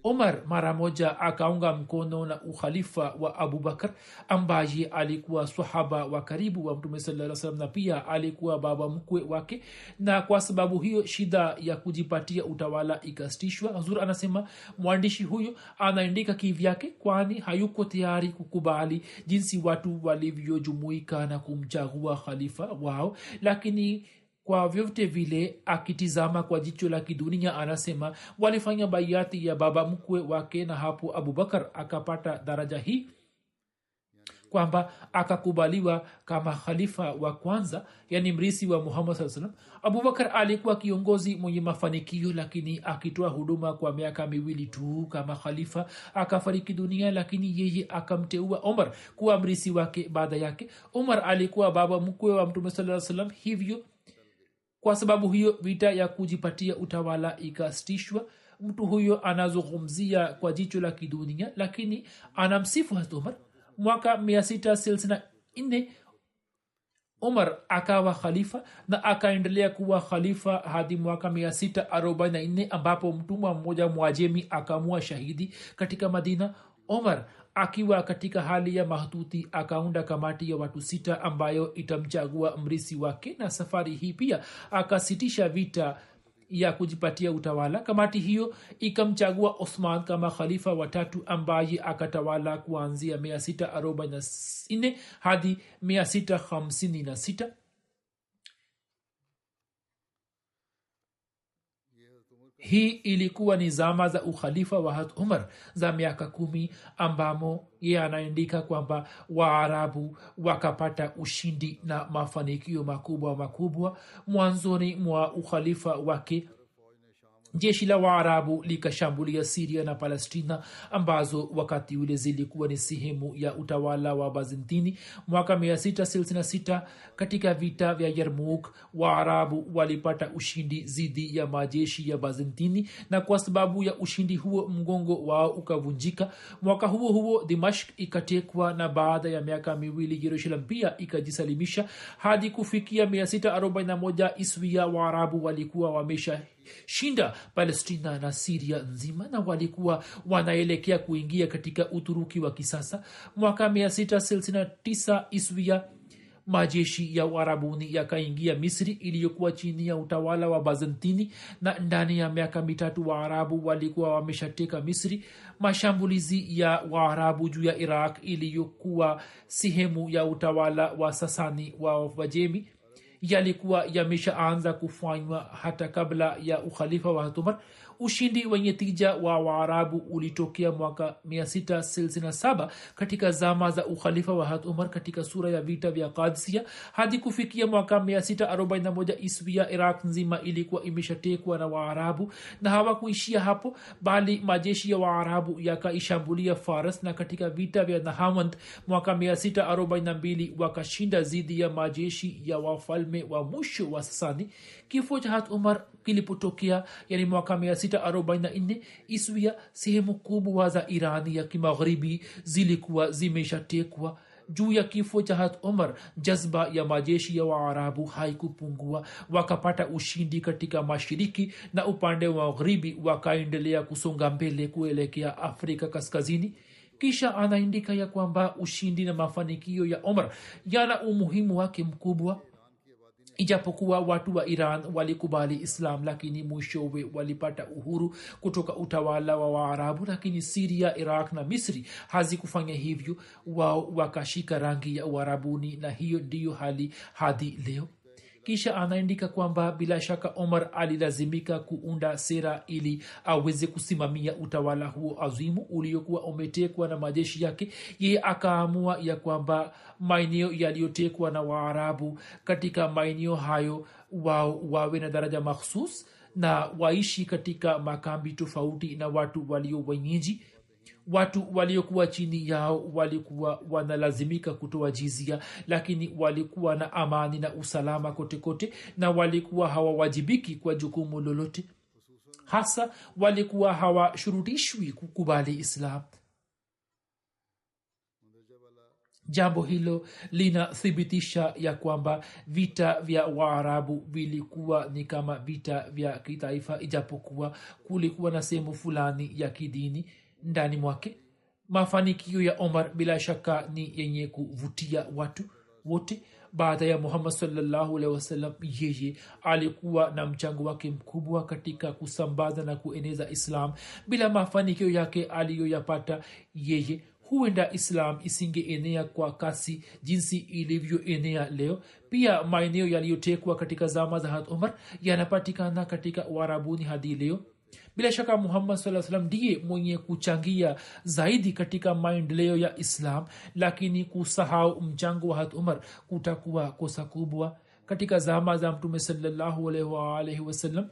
omar mara moja akaunga mkono na ukhalifa wa abubakar ambaye alikuwa sahaba wa karibu wa mtume saa salam na pia alikuwa baba mkwe wake. Na kwa sababu hiyo shida ya kujipatia utawala ikastishwa hazur anasema mwandishi huyo anaendeka kivyake kwani hayuko tayari kukubali jinsi watu walivyojumuika na kumchagua khalifa wao. Lakini kwa vyote vile akitizama kwa jicho la kidunia anasema walifanya baiati ya baba mkwe wake na hapo abubakar akapata daraja hii kwamba akakubaliwa kama khalifa wa kwanza yani mrisi wa muhammad salam abubakar alikuwa kiongozi mwenye mafanikio lakini akitoa huduma kwa miaka miwili tu kama khalifa akafariki dunia lakini yeye akamteua omar kuwa mrisi wake. Baada yake omar alikuwa baba mkwe wa mtume saa salam hivyo kwa sababu hiyo vita ya kujipatia utawala ikasitishwa mtu huyo anazungumzia kwa jicho la kidunia lakini anamsifu hazrat umar mwaka 664 umar akawa khalifa na akaendelea kuwa khalifa hadi mwaka 644 ambapo mtumwa mmoja mwajemi akamua shahidi katika madina. Omar akiwa katika hali ya mahututi akaunda kamati ya watu sita ambayo itamchagua mrisi wake na safari hii pia akasitisha vita ya kujipatia utawala. Kamati hiyo ikamchagua othman kama khalifa watatu ambaye akatawala kuanzia 644 hadi 656 hii ilikuwa ni zama za ukhalifa wa hat umar za miaka kumi ambamo ye anaandika kwamba waarabu wakapata ushindi na mafanikio makubwa makubwa mwanzoni mwa ukhalifa wake jeshi la waarabu likashambulia siria na palestina ambazo wakati ule zilikuwa ni sehemu ya utawala wa bazintini mwaka 666 katika vita vya yarmuk waarabu walipata ushindi dhidi ya majeshi ya bazintini na kwa sababu ya ushindi huo mgongo wao ukavunjika. Mwaka huo huo dimashk ikatekwa na baada ya miaka miwili jerusalem pia ikajisalimisha. Hadi kufikia 641 iswia waarabu walikuwa wamesha shinda palestina na siria nzima na walikuwa wanaelekea kuingia katika uturuki wa kisasa mwaka 669 iswia majeshi ya uarabuni yakaingia misri iliyokuwa chini ya utawala wa bazantini na ndani ya miaka mitatu waarabu walikuwa wameshateka misri. Mashambulizi ya waarabu juu ya iraq iliyokuwa sehemu ya utawala wa sasani wa wajemi yalikuwa yameshaanza kufanywa hata kabla ya ukhalifa wa umar ushindi wenye tija wa waarabu ulitokea mwaka 667 katika zama za ukhalifa wa hat umar katika sura ya vita vya kadsia hadi kufikia mwaka 641 iswia iraq nzima ilikuwa imeshatekwa na waarabu na hawakuishia hapo bali majeshi ya waarabu yakaishambulia faras na katika vita vya nahamand mwaka 642 wakashinda zidi ya majeshi ya wafalme wa mwisho wa sasani. Kifo cha hat umar kilipotokea yani mwaka 644 iswia sehemu kubwa za irani ya kimagharibi zilikuwa zimeshatekwa. Juu ya kifo cha hat omar jazba ya majeshi ya waarabu haikupungua. Wakapata ushindi katika mashiriki na upande wa magharibi wakaendelea kusonga mbele kuelekea afrika kaskazini. Kisha anaandika ya kwamba ushindi na mafanikio ya omar yana umuhimu wake mkubwa ijapokuwa watu wa iran walikubali islam lakini mwishowe walipata uhuru kutoka utawala wa waarabu lakini siria iraq na misri hazikufanya hivyo. Wao wakashika rangi ya uarabuni na hiyo ndiyo hali hadi leo kisha anaandika kwamba bila shaka omar alilazimika kuunda sera ili aweze kusimamia utawala huo azimu uliokuwa umetekwa na majeshi yake. Yeye akaamua ya kwamba maeneo yaliyotekwa na waarabu katika maeneo hayo wao wawe na daraja makhsus na waishi katika makambi tofauti na watu walio wenyeji watu waliokuwa chini yao walikuwa wanalazimika kutoa jizia lakini walikuwa na amani na usalama kote kote na walikuwa hawawajibiki kwa jukumu lolote. Hasa walikuwa hawashurutishwi kukubali islam. Jambo hilo linathibitisha ya kwamba vita vya waarabu vilikuwa ni kama vita vya kitaifa ijapokuwa kulikuwa na sehemu fulani ya kidini ndani mwake. Mafanikio ya omar bila shaka ni yenye kuvutia watu wote. Baada ya muhammad salllahu alehi wasallam yeye alikuwa na mchango wake mkubwa katika kusambaza na kueneza islam. Bila mafanikio yake aliyoyapata yeye huenda islam isingeenea kwa kasi jinsi ilivyoenea leo. Pia maeneo yaliyotekwa katika zama za had umar yanapatikana katika uarabuni hadi leo bila shaka muhammad saa salam ndiye mwenye kuchangia zaidi katika maendeleo ya islam lakini kusahau mchango wa hat umar kutakuwa kosa kubwa. Katika zama za mtume salllahualwalhi wasallam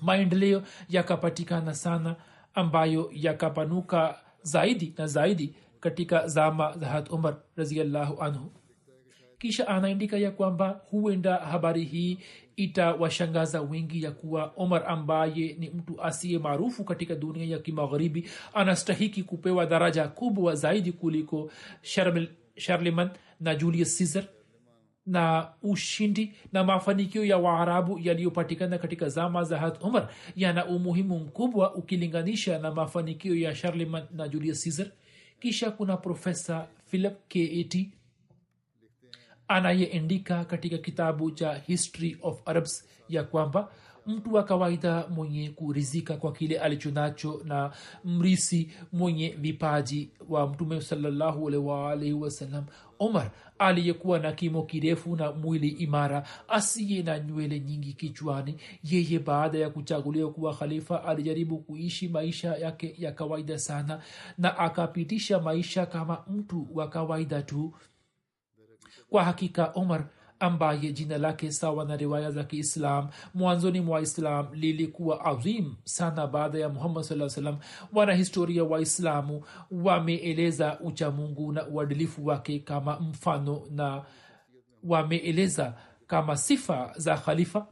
maendeleo yakapatikana sana ambayo yakapanuka zaidi na zaidi katika zama za hat umar raziallahu anhu. Kisha anaandika ya kwamba huenda habari hii itawashangaza wengi ya kuwa omar ambaye ni mtu asiye maarufu katika dunia ya kimagharibi anastahiki kupewa daraja kubwa zaidi kuliko charleman na julius caesar. Na ushindi na mafanikio ya waarabu yaliyopatikana katika zama za hat umar yana umuhimu mkubwa ukilinganisha na mafanikio ya charleman na julius caesar. Kisha kuna profesa philip kat anayeandika katika kitabu cha history of arabs ya kwamba mtu wa kawaida mwenye kurizika kwa kile alichonacho na mrisi mwenye vipaji wa mtume salllahualwalhi wasalam omar aliyekuwa na kimo kirefu na mwili imara asiye na nywele nyingi kichwani yeye baada ya kuchaguliwa kuwa khalifa alijaribu kuishi maisha yake ya kawaida sana na akapitisha maisha kama mtu wa kawaida tu kwa hakika omar ambaye jina lake sawa na riwaya za kiislam mwanzoni mwa islam lilikuwa adhim sana baada ya muhammad saa salam wanahistoria waislamu wameeleza uchamungu na uadilifu wake kama mfano na wameeleza kama sifa za khalifa.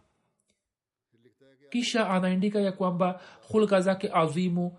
Kisha anaandika ya kwamba hulka zake adhimu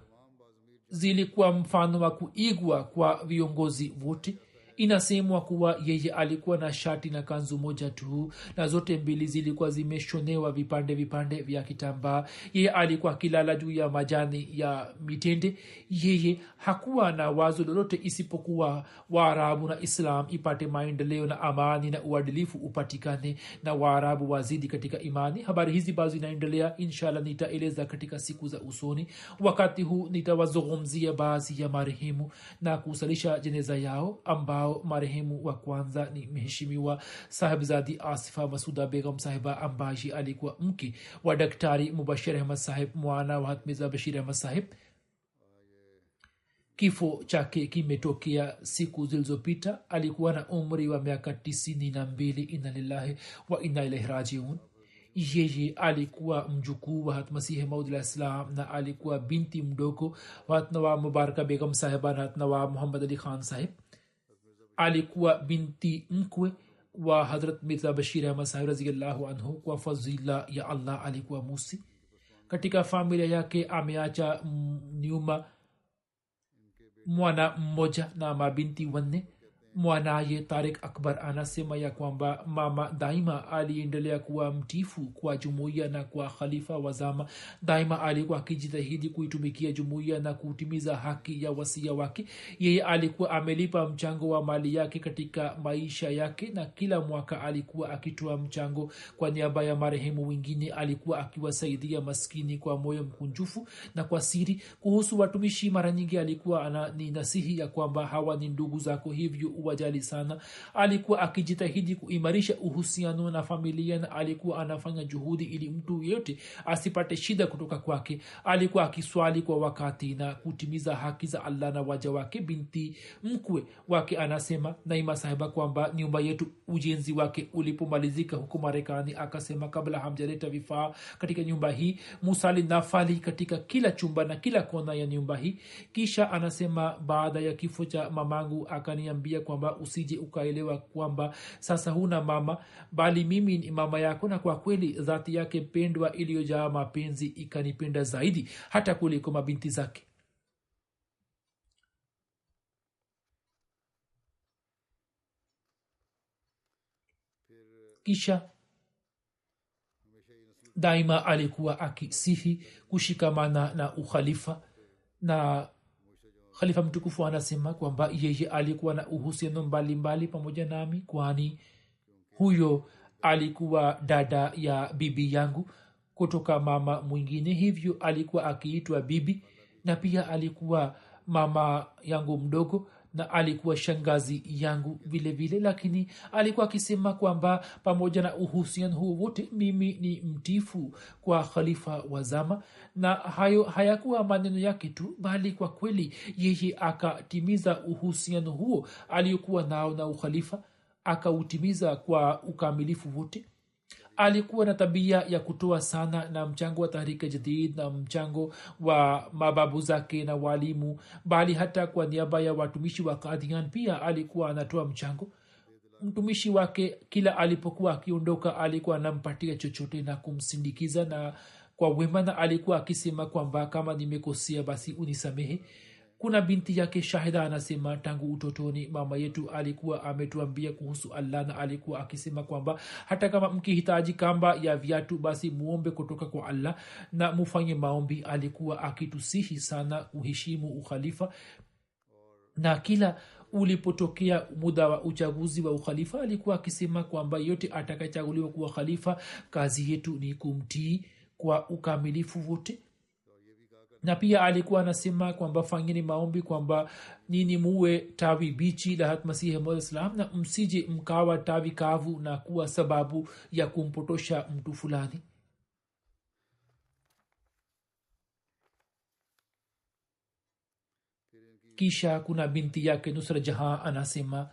zilikuwa mfano wa kuigwa kwa viongozi wote inasemwa kuwa yeye alikuwa na shati na kanzu moja tu na zote mbili zilikuwa zimeshonewa vipande vipande vya kitambaa. Yeye alikuwa akilala juu ya majani ya mitende. Yeye hakuwa na wazo lolote isipokuwa waarabu na islam ipate maendeleo na amani na uadilifu upatikane na waarabu wazidi katika imani. Habari hizi bado zinaendelea. Inshallah nitaeleza katika siku za usoni. Wakati huu nitawazungumzia baadhi ya marehemu na kusalisha jeneza yao ambao marehemu wa kwanza ni mheshimiwa sahibzadi asifa masuda begam sahiba ambashi alikuwa mke wa daktari mubashir ahmad sahib mwana wa hatmiza bashir ahmad sahib. Kifo chake kimetokea siku zilizopita. Alikuwa na umri wa miaka tisini na mbili. Inalillahi wa ina ilaihi rajiun. Yeye alikuwa mjukuu wa hatmasihi maudlah na alikuwa binti mdogo wa hatnawa mubaraka begam sahiba na hatnawa muhammad ali khan sahib alikuwa binti mkwe wa hadrat mirza bashir ahmad sahib raziallahu anhu kwa fadhila ya allah alikuwa musi. Katika familia yake ameacha nyuma mwana mmoja na mabinti wanne mwanaye tarik akbar anasema ya kwamba mama daima aliendelea kuwa mtifu kwa jumuiya na kwa khalifa wa zama. Daima alikuwa akijitahidi kuitumikia jumuiya na kutimiza haki ya wasia wake. Yeye alikuwa amelipa mchango wa mali yake katika maisha yake na kila mwaka alikuwa akitoa mchango. Kwa niaba ya marehemu wengine alikuwa akiwasaidia maskini kwa moyo mkunjufu na kwa siri. Kuhusu watumishi mara nyingi alikuwa ana ni nasihi ya kwamba hawa ni ndugu zako hivyo uwajali sana. Alikuwa akijitahidi kuimarisha uhusiano na familia na alikuwa anafanya juhudi ili mtu yeyote asipate shida kutoka kwake. Alikuwa akiswali kwa wakati na kutimiza haki za allah na waja wake binti mkwe wake anasema naima sahiba kwamba nyumba yetu ujenzi wake ulipomalizika huku marekani akasema kabla hamjaleta vifaa katika nyumba hii musali nafali katika kila chumba na kila kona ya nyumba hii. Kisha anasema baada ya kifo cha mamangu akaniambia kwamba usije ukaelewa kwamba sasa huna mama bali mimi ni mama yako na kwa kweli dhati yake pendwa iliyojaa mapenzi ikanipenda zaidi hata kuliko mabinti zake. Kisha daima alikuwa akisihi kushikamana na ukhalifa na khalifa mtukufu anasema kwamba yeye alikuwa na uhusiano mbalimbali pamoja nami kwani huyo alikuwa dada ya bibi yangu kutoka mama mwingine hivyo alikuwa akiitwa bibi na pia alikuwa mama yangu mdogo na alikuwa shangazi yangu vile vile lakini alikuwa akisema kwamba pamoja na uhusiano huo wote mimi ni mtifu kwa khalifa wa zama. Na hayo hayakuwa maneno yake tu bali kwa kweli yeye akatimiza uhusiano huo aliyokuwa nao na ukhalifa akautimiza kwa ukamilifu wote alikuwa na tabia ya kutoa sana na mchango wa tahrika jadid na mchango wa mababu zake na walimu bali hata kwa niaba ya watumishi wa kadhian pia alikuwa anatoa mchango. Mtumishi wake kila alipokuwa akiondoka alikuwa anampatia chochote na kumsindikiza na kwa wema na alikuwa akisema kwamba kama nimekosea basi unisamehe kuna binti yake shahida anasema tangu utotoni mama yetu alikuwa ametuambia kuhusu allah na alikuwa akisema kwamba hata kama mkihitaji kamba ya viatu basi muombe kutoka kwa allah na mufanye maombi. Alikuwa akitusihi sana kuheshimu ukhalifa. Na kila ulipotokea muda wa uchaguzi wa ukhalifa alikuwa akisema kwamba yote atakachaguliwa kuwa khalifa kazi yetu ni kumtii kwa ukamilifu wote na pia alikuwa anasema kwamba fanyeni maombi kwamba nini muwe tawi bichi la hatmasihi mslam na msije mkawa tawi kavu na kuwa sababu ya kumpotosha mtu fulani. Kisha kuna binti yake nusra jahan anasema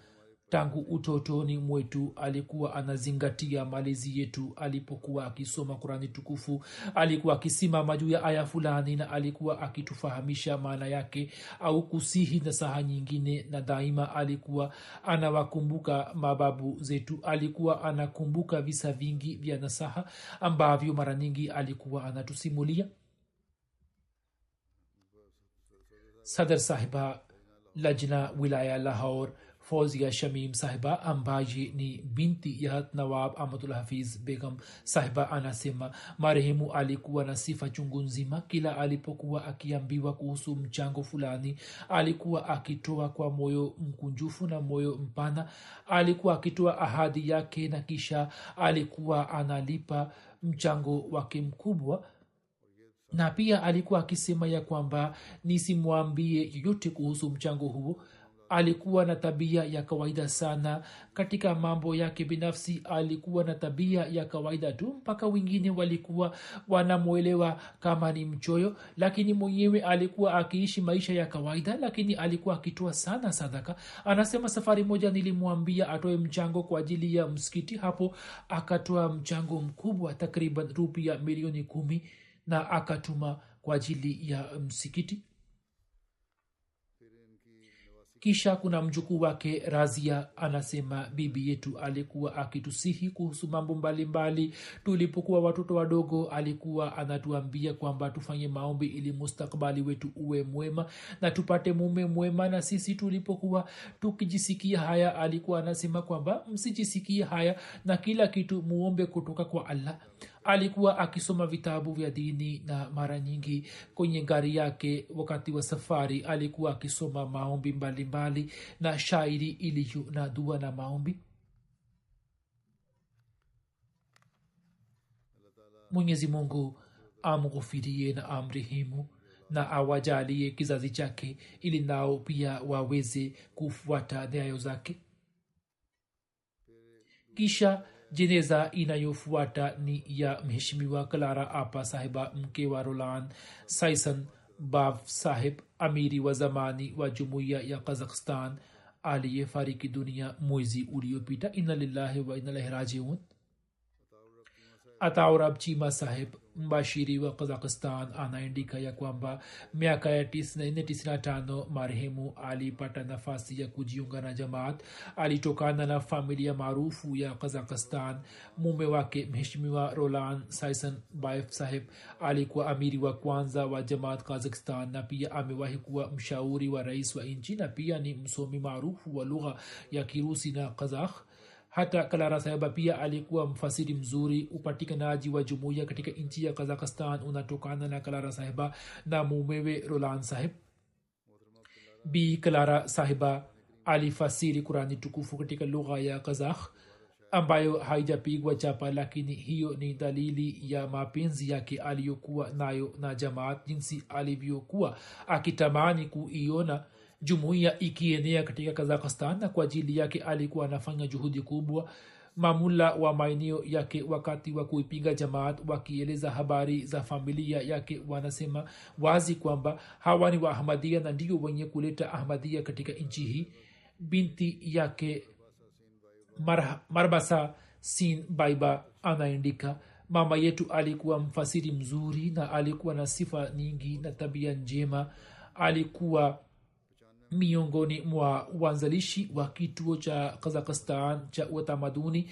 tangu utotoni mwetu alikuwa anazingatia malezi yetu. Alipokuwa akisoma kurani tukufu alikuwa akisimama juu ya aya fulani na alikuwa akitufahamisha maana yake au kusihi na saha nyingine na daima alikuwa anawakumbuka mababu zetu. Alikuwa anakumbuka visa vingi vya nasaha ambavyo mara nyingi alikuwa anatusimulia. Sadr sahiba lajna wilaya lahor fozia shamim sahiba ambaye ni binti ya nawab ahmadul hafiz begam sahiba anasema marehemu alikuwa na sifa chungu nzima. Kila alipokuwa akiambiwa kuhusu mchango fulani alikuwa akitoa kwa moyo mkunjufu na moyo mpana. Alikuwa akitoa ahadi yake na kisha alikuwa analipa mchango wake mkubwa. Na pia alikuwa akisema ya kwamba nisimwambie yoyote kuhusu mchango huo alikuwa na tabia ya kawaida sana. Katika mambo yake binafsi alikuwa na tabia ya kawaida tu mpaka wengine walikuwa wanamwelewa kama ni mchoyo. Lakini mwenyewe alikuwa akiishi maisha ya kawaida lakini alikuwa akitoa sana sadaka. Anasema safari moja nilimwambia atoe mchango kwa ajili ya msikiti. Hapo akatoa mchango mkubwa takriban rupia milioni kumi na akatuma kwa ajili ya msikiti kisha kuna mjukuu wake razia anasema bibi yetu alikuwa akitusihi kuhusu mambo mbalimbali. Tulipokuwa watoto wadogo alikuwa anatuambia kwamba tufanye maombi ili mustakbali wetu uwe mwema na tupate mume mwema. Na sisi tulipokuwa tukijisikia haya alikuwa anasema kwamba msijisikie haya na kila kitu muombe kutoka kwa allah alikuwa akisoma vitabu vya dini na mara nyingi kwenye gari yake wakati wa safari alikuwa akisoma maombi mbalimbali mbali, na shairi iliyo na dua na maombi. Mwenyezi mungu amghufirie na amrehemu na awajalie kizazi chake ili nao pia waweze kufuata nyayo zake. Kisha jeneza inayofuata ni ya mheshimiwa klara apa sahiba mke wa rolan saisan bav sahib amiri wa zamani wa jumuiya ya kazakhstan aliyefariki dunia mwezi uliopita. Ina lillahi wa inalahi rajiun ataurab chima sahib mbashiri wa kazakistan anaandika ya kwamba miaka ya 495 marehemu alipata nafasi ya kujiunga na jamaat. Alitokana na familia maarufu ya kazakistan mume wake mheshimiwa rolan saison baef saheb alikuwa amiri wa kwanza wa jamaat kazakistan na pia amewahi kuwa mshauri wa rais wa nchi na pia ni msomi maarufu wa lugha ya kirusi na kazakh hata kalarasayaba pia alikuwa mfasiri mzuri upatikanaji wa jumuiya katika nchi ya kazakistan unatokana na kalara sahiba na mumewe rolan sahib b. Kalara sahiba alifasiri kurani tukufu katika lugha ya kazakh ambayo haijapigwa chapa lakini hiyo ni dalili ya mapenzi yake aliyokuwa nayo na jamaat jinsi alivyokuwa akitamani kuiona jumuiya ikienea katika kazakhstan na kwa ajili yake alikuwa anafanya juhudi kubwa. Mamula wa maeneo yake wakati wa kuipinga jamaat wakieleza habari za familia yake wanasema wazi kwamba hawa ni waahmadia na ndio wenye kuleta ahmadia katika nchi hii. Binti yake Mar- marbasa sin baiba anaendika mama yetu alikuwa mfasiri mzuri na alikuwa na sifa nyingi na tabia njema. Alikuwa miongoni mwa uanzalishi wa kituo cha kazakistan cha utamaduni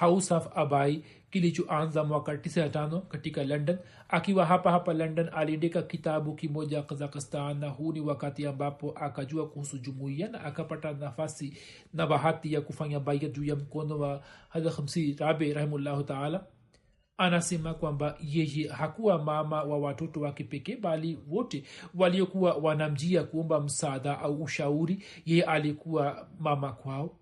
house of abai kilichoanza mwaka 95 katika london. Akiwa hapa hapa london aliandika kitabu kimoja kazakistan na huu ni wakati ambapo akajua kuhusu jumuiya na akapata nafasi na bahati ya kufanya baia juu ya mkono wa hadhamsi rabe rahimullahu taala anasema kwamba yeye hakuwa mama wa watoto wake pekee bali wote waliokuwa wanamjia kuomba msaada au ushauri yeye alikuwa mama kwao.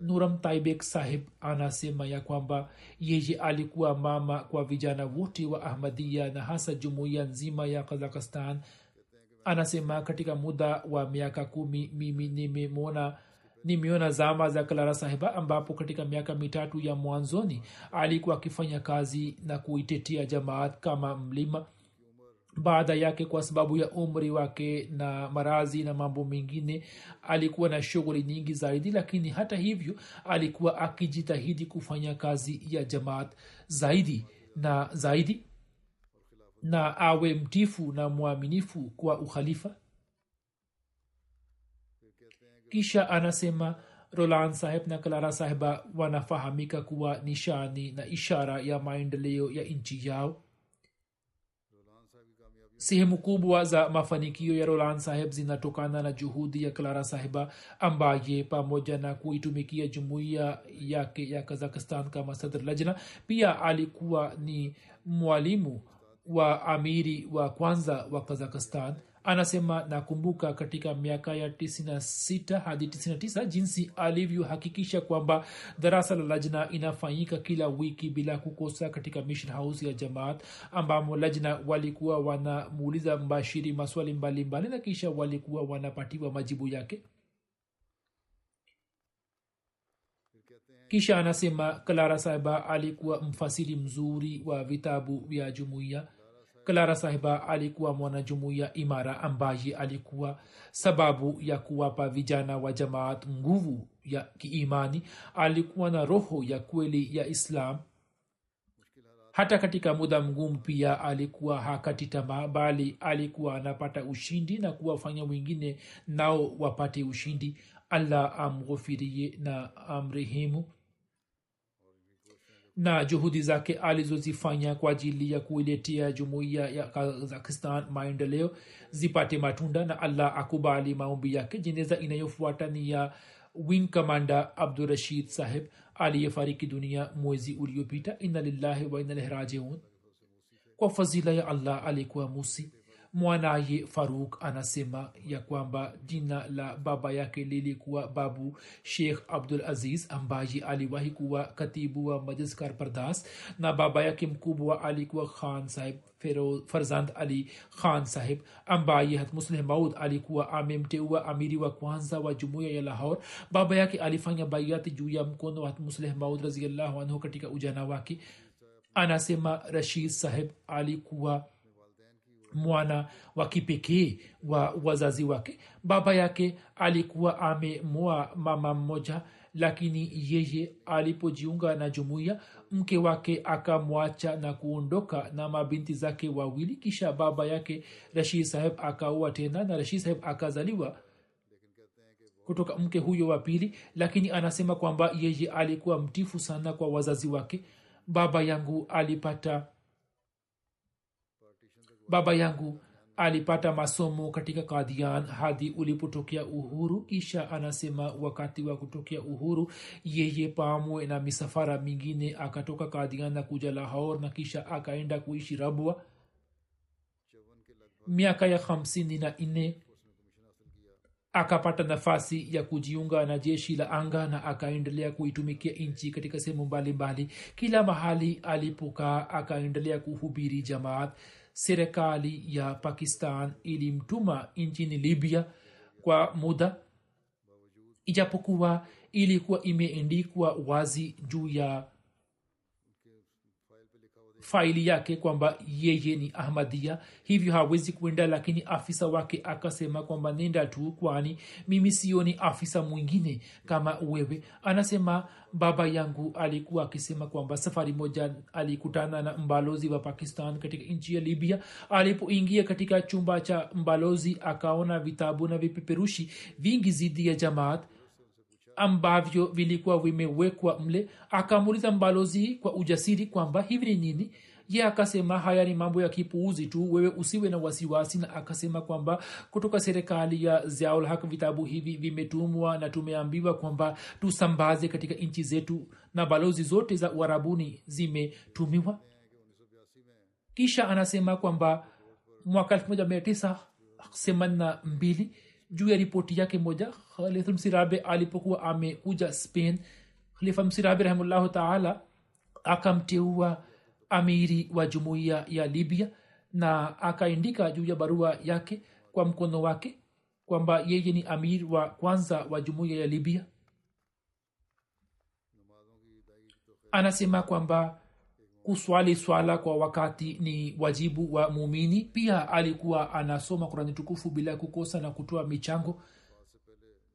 Nuram taibek sahib anasema ya kwamba yeye alikuwa mama kwa vijana wote wa ahmadia na hasa jumuiya nzima ya kazakistan anasema katika muda wa miaka kumi mimi nimemwona nimeona zama za klara sahiba ambapo katika miaka mitatu ya mwanzoni alikuwa akifanya kazi na kuitetea jamaat kama mlima. Baada yake kwa sababu ya umri wake na marazi na mambo mengine alikuwa na shughuli nyingi zaidi lakini hata hivyo alikuwa akijitahidi kufanya kazi ya jamaat zaidi na zaidi na awe mtifu na mwaminifu kwa ukhalifa kisha anasema roland saheb na clara sahiba wanafahamika kuwa nishani na ishara ya maendeleo ya nchi yao. Sehemu kubwa za mafanikio ya roland saheb zinatokana na juhudi ya clara sahiba ambaye pamoja na kuitumikia jumuiya yake ya kazakistan kama sadr lajna pia alikuwa ni mwalimu wa amiri wa kwanza wa kazakistan anasema nakumbuka katika miaka ya 96 hadi 99 jinsi alivyohakikisha kwamba darasa la lajna inafanyika kila wiki bila kukosa katika mission house ya jamaat ambamo lajna walikuwa wanamuuliza mbashiri maswali mbalimbali na kisha walikuwa wanapatiwa majibu yake. Kisha anasema klara saiba alikuwa mfasiri mzuri wa vitabu vya jumuiya clara sahiba alikuwa mwanajumuiya imara ambaye alikuwa sababu ya kuwapa vijana wa jamaat nguvu ya kiimani. Alikuwa na roho ya kweli ya islam. Hata katika muda mgumu pia alikuwa hakati tamaa bali alikuwa anapata ushindi na kuwafanya wengine nao wapate ushindi. Allah amghofirie na amrehemu na juhudi zake alizozifanya kwa ajili ya kuiletea jumuiya ya kazakistan maendeleo zipate matunda na allah akubali maombi yake. Jeneza inayofuata ni ya wing kamanda abdurashid saheb aliyefariki dunia mwezi uliopita. Inna lillahi wa inna ilaihi rajiun. Kwa fazila ya allah alikuwa musi mwanaye faruk anasema ya kwamba jina la baba yake lilikuwa babu sheikh abdul aziz ambaye aliwahi kuwa katibu wa majliskar pardas na baba yake mkubwa alikuwa khan sahib farzand ali khan sahib ambaye hatmusleh maud alikuwa amemteua amiri wa kwanza wa jumuiya ya lahor baba yake alifanya baiati juu ya mkono wa hatmusleh maud raziallahu anhu katika ujana wake. Anasema rashid sahib alikuwa mwana wa kipekee wa wazazi wake. Baba yake alikuwa amemwoa mama mmoja lakini yeye alipojiunga na jumuiya mke wake akamwacha na kuondoka na mabinti zake wawili. Kisha baba yake rashid saheb akaua tena na rashid saheb akazaliwa kutoka mke huyo wa pili lakini anasema kwamba yeye alikuwa mtifu sana kwa wazazi wake. Baba yangu alipata baba yangu alipata masomo katika kadian hadi ulipotokea uhuru kisha anasema wakati wa kutokea uhuru yeye pamwe na misafara mingine akatoka kadian na kuja lahor na kisha akaenda kuishi rabwa. Miaka ya hamsini na nne akapata nafasi ya kujiunga na jeshi la anga na akaendelea kuitumikia nchi katika sehemu mbalimbali. Kila mahali alipokaa akaendelea kuhubiri jamaat serikali ya pakistan ilimtuma nchini libya kwa muda ijapokuwa ilikuwa imeendikwa wazi juu ya faili yake kwamba yeye ni ahmadia hivyo hawezi kwenda lakini afisa wake akasema kwamba nenda tu kwani mimi sioni afisa mwingine kama wewe. Anasema baba yangu alikuwa akisema kwamba safari moja alikutana na mbalozi wa pakistan katika nchi ya libya. Alipoingia katika chumba cha mbalozi akaona vitabu na vipeperushi vingi zidi ya jamaat ambavyo vilikuwa vimewekwa mle. Akamuuliza mbalozi kwa ujasiri kwamba hivi ni nini? Ye akasema haya ni mambo ya kipuuzi tu. Wewe usiwe na wasiwasi. Na akasema kwamba kutoka serikali ya ziaul vitabu hivi vimetumwa na tumeambiwa kwamba tusambaze katika nchi zetu na balozi zote za uharabuni zimetumiwa. Kisha anasema kwamba mwaka 1982 juu ya ripoti yake moja khalifa msirabe alipokuwa amekuja spain khalifa msirabe rahimullahu taala akamteua amiri wa jumuiya ya libya na akaandika juu ya barua yake kwa mkono wake kwamba yeye ni amir wa kwanza wa jumuiya ya libya. Anasema kwamba kuswali swala kwa wakati ni wajibu wa muumini. Pia alikuwa anasoma kurani tukufu bila kukosa na kutoa michango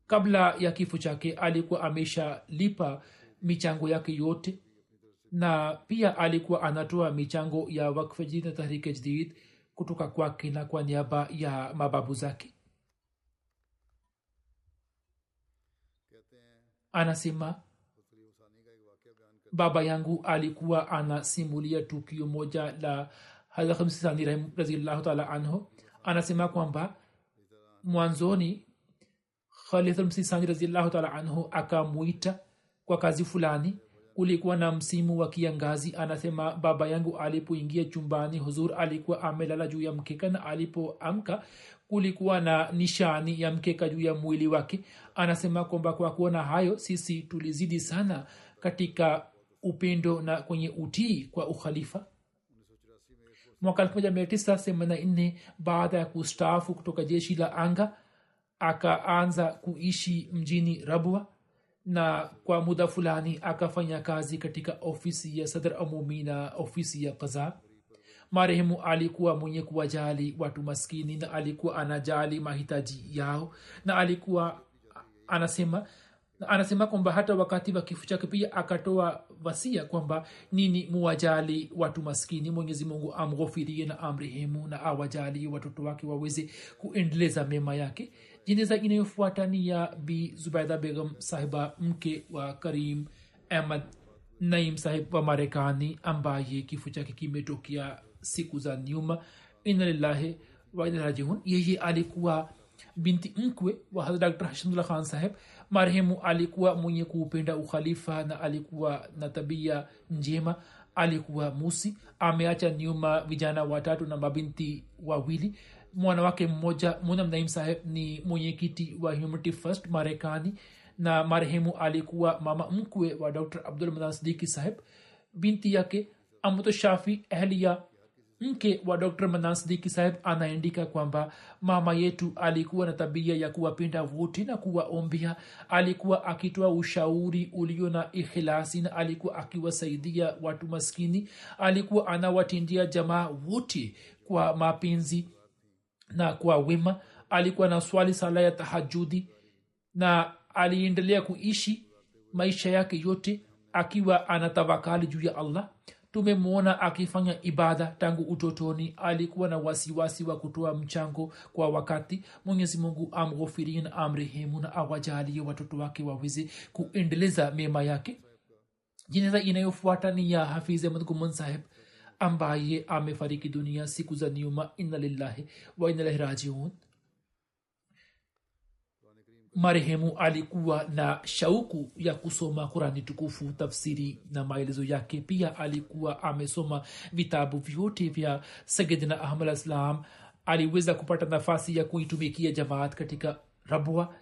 kabla ya kifo chake alikuwa ameshalipa michango yake yote. Na pia alikuwa anatoa michango ya wakfeji na tahrike jdid kutoka kwake na kwa niaba ya mababu zake. Anasema baba yangu alikuwa anasimulia tukio moja la hadhamsani raziallahu taala anhu. Anasema kwamba mwanzoni khalidhamsisani raziallahu taala anhu akamwita kwa kazi fulani. Kulikuwa na msimu wa kiangazi anasema baba yangu alipoingia chumbani huzur alikuwa amelala juu ya mkeka na alipoamka kulikuwa na nishani ya mkeka juu ya mwili wake. Anasema kwamba kwa kuona hayo sisi tulizidi sana katika upendo na kwenye utii kwa ukhalifa. Mwaka 1984 baada ya kustaafu kutoka jeshi la anga akaanza kuishi mjini rabwa na kwa muda fulani akafanya kazi katika ofisi ya sadr amumi na ofisi ya kaza. Marehemu alikuwa mwenye kuwajali watu maskini na alikuwa anajali mahitaji yao na alikuwa anasema anasema kwamba hata wakati wa kifo chake pia akatoa wasia kwamba nini muwajali watu maskini mwenyezi mungu amghofirie na amrehemu na awajali watoto wake waweze kuendeleza mema yake jeneza inayofuata ni ya bi zubaida begum sahiba mke wa karim ahmad naim sahib wa marekani ambaye kifo chake kimetokea siku za nyuma. Ina lillahi wainarajiun yeye alikuwa binti mkwe wa hadrat dr. Hashimdullah khan saheb marehemu alikuwa mwenye kuupenda ukhalifa na alikuwa na tabia njema. Alikuwa musi. Ameacha nyuma vijana watatu na mabinti wawili mwanawake mmoja muna mnaim saheb ni mwenyekiti wa humanity first marekani na marehemu alikuwa mama mkwe wa dr. Abdul sidiki saheb binti yake amto shafi ahlia mke wa dr. Manan sidiki saheb anaandika kwamba mama yetu alikuwa na tabia ya kuwapenda wote na kuwaombea. Alikuwa akitoa ushauri ulio na ikhilasi na alikuwa akiwasaidia watu maskini. Alikuwa anawatindia jamaa wote kwa mapenzi na kwa wema alikuwa na swali sala ya tahajudi na aliendelea kuishi maisha yake yote akiwa anatawakali juu ya allah. Tumemwona akifanya ibada tangu utotoni alikuwa na wasiwasi wa kutoa mchango kwa wakati. Mwenyezi mungu amghofirie na amrehemu na awajalie watoto wake waweze kuendeleza mema yake. Jeneza inayofuata ni ya hafiz ahmad saheb ambaye amefariki dunia siku za nyuma inna lillahi rajiun. Marehemu alikuwa na shauku ya kusoma kurani tukufu tafsiri na maelezo yake. Pia alikuwa amesoma vitabu vyote vya sayidina ahmad islam aliweza kupata nafasi ya kuitumikia jamaat katika rabwa.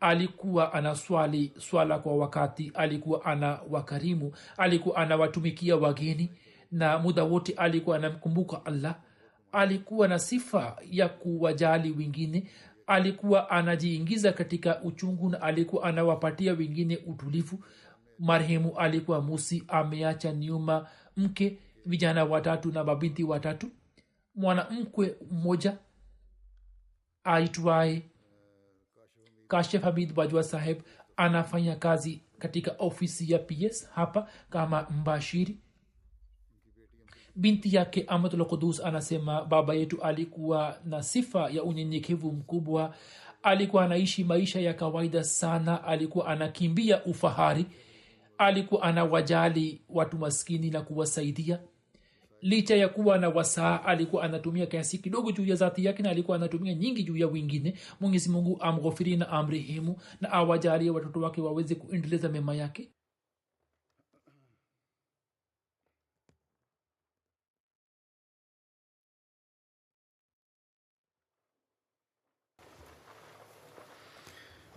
Alikuwa anaswali swala kwa wakati alikuwa ana wakarimu alikuwa anawatumikia wageni na muda wote alikuwa anamkumbuka allah. Alikuwa na sifa ya kuwajali wengine. Alikuwa anajiingiza katika uchungu na alikuwa anawapatia wengine utulivu. Marehemu alikuwa musi ameacha nyuma mke vijana watatu na mabinti watatu. Mwanamkwe mmoja aitwaye kashef hamid bajwa saheb anafanya kazi katika ofisi ya ps hapa kama mbashiri binti yake amatul qudus anasema baba yetu alikuwa na sifa ya unyenyekevu mkubwa. Alikuwa anaishi maisha ya kawaida sana. Alikuwa anakimbia ufahari. Alikuwa anawajali watu maskini na kuwasaidia. Licha ya kuwa na wasaa alikuwa anatumia kiasi kidogo juu ya zati yake na alikuwa anatumia nyingi juu ya wengine mwenyezi mungu amghofiri na amrehemu na awajalie watoto wake waweze kuendeleza mema yake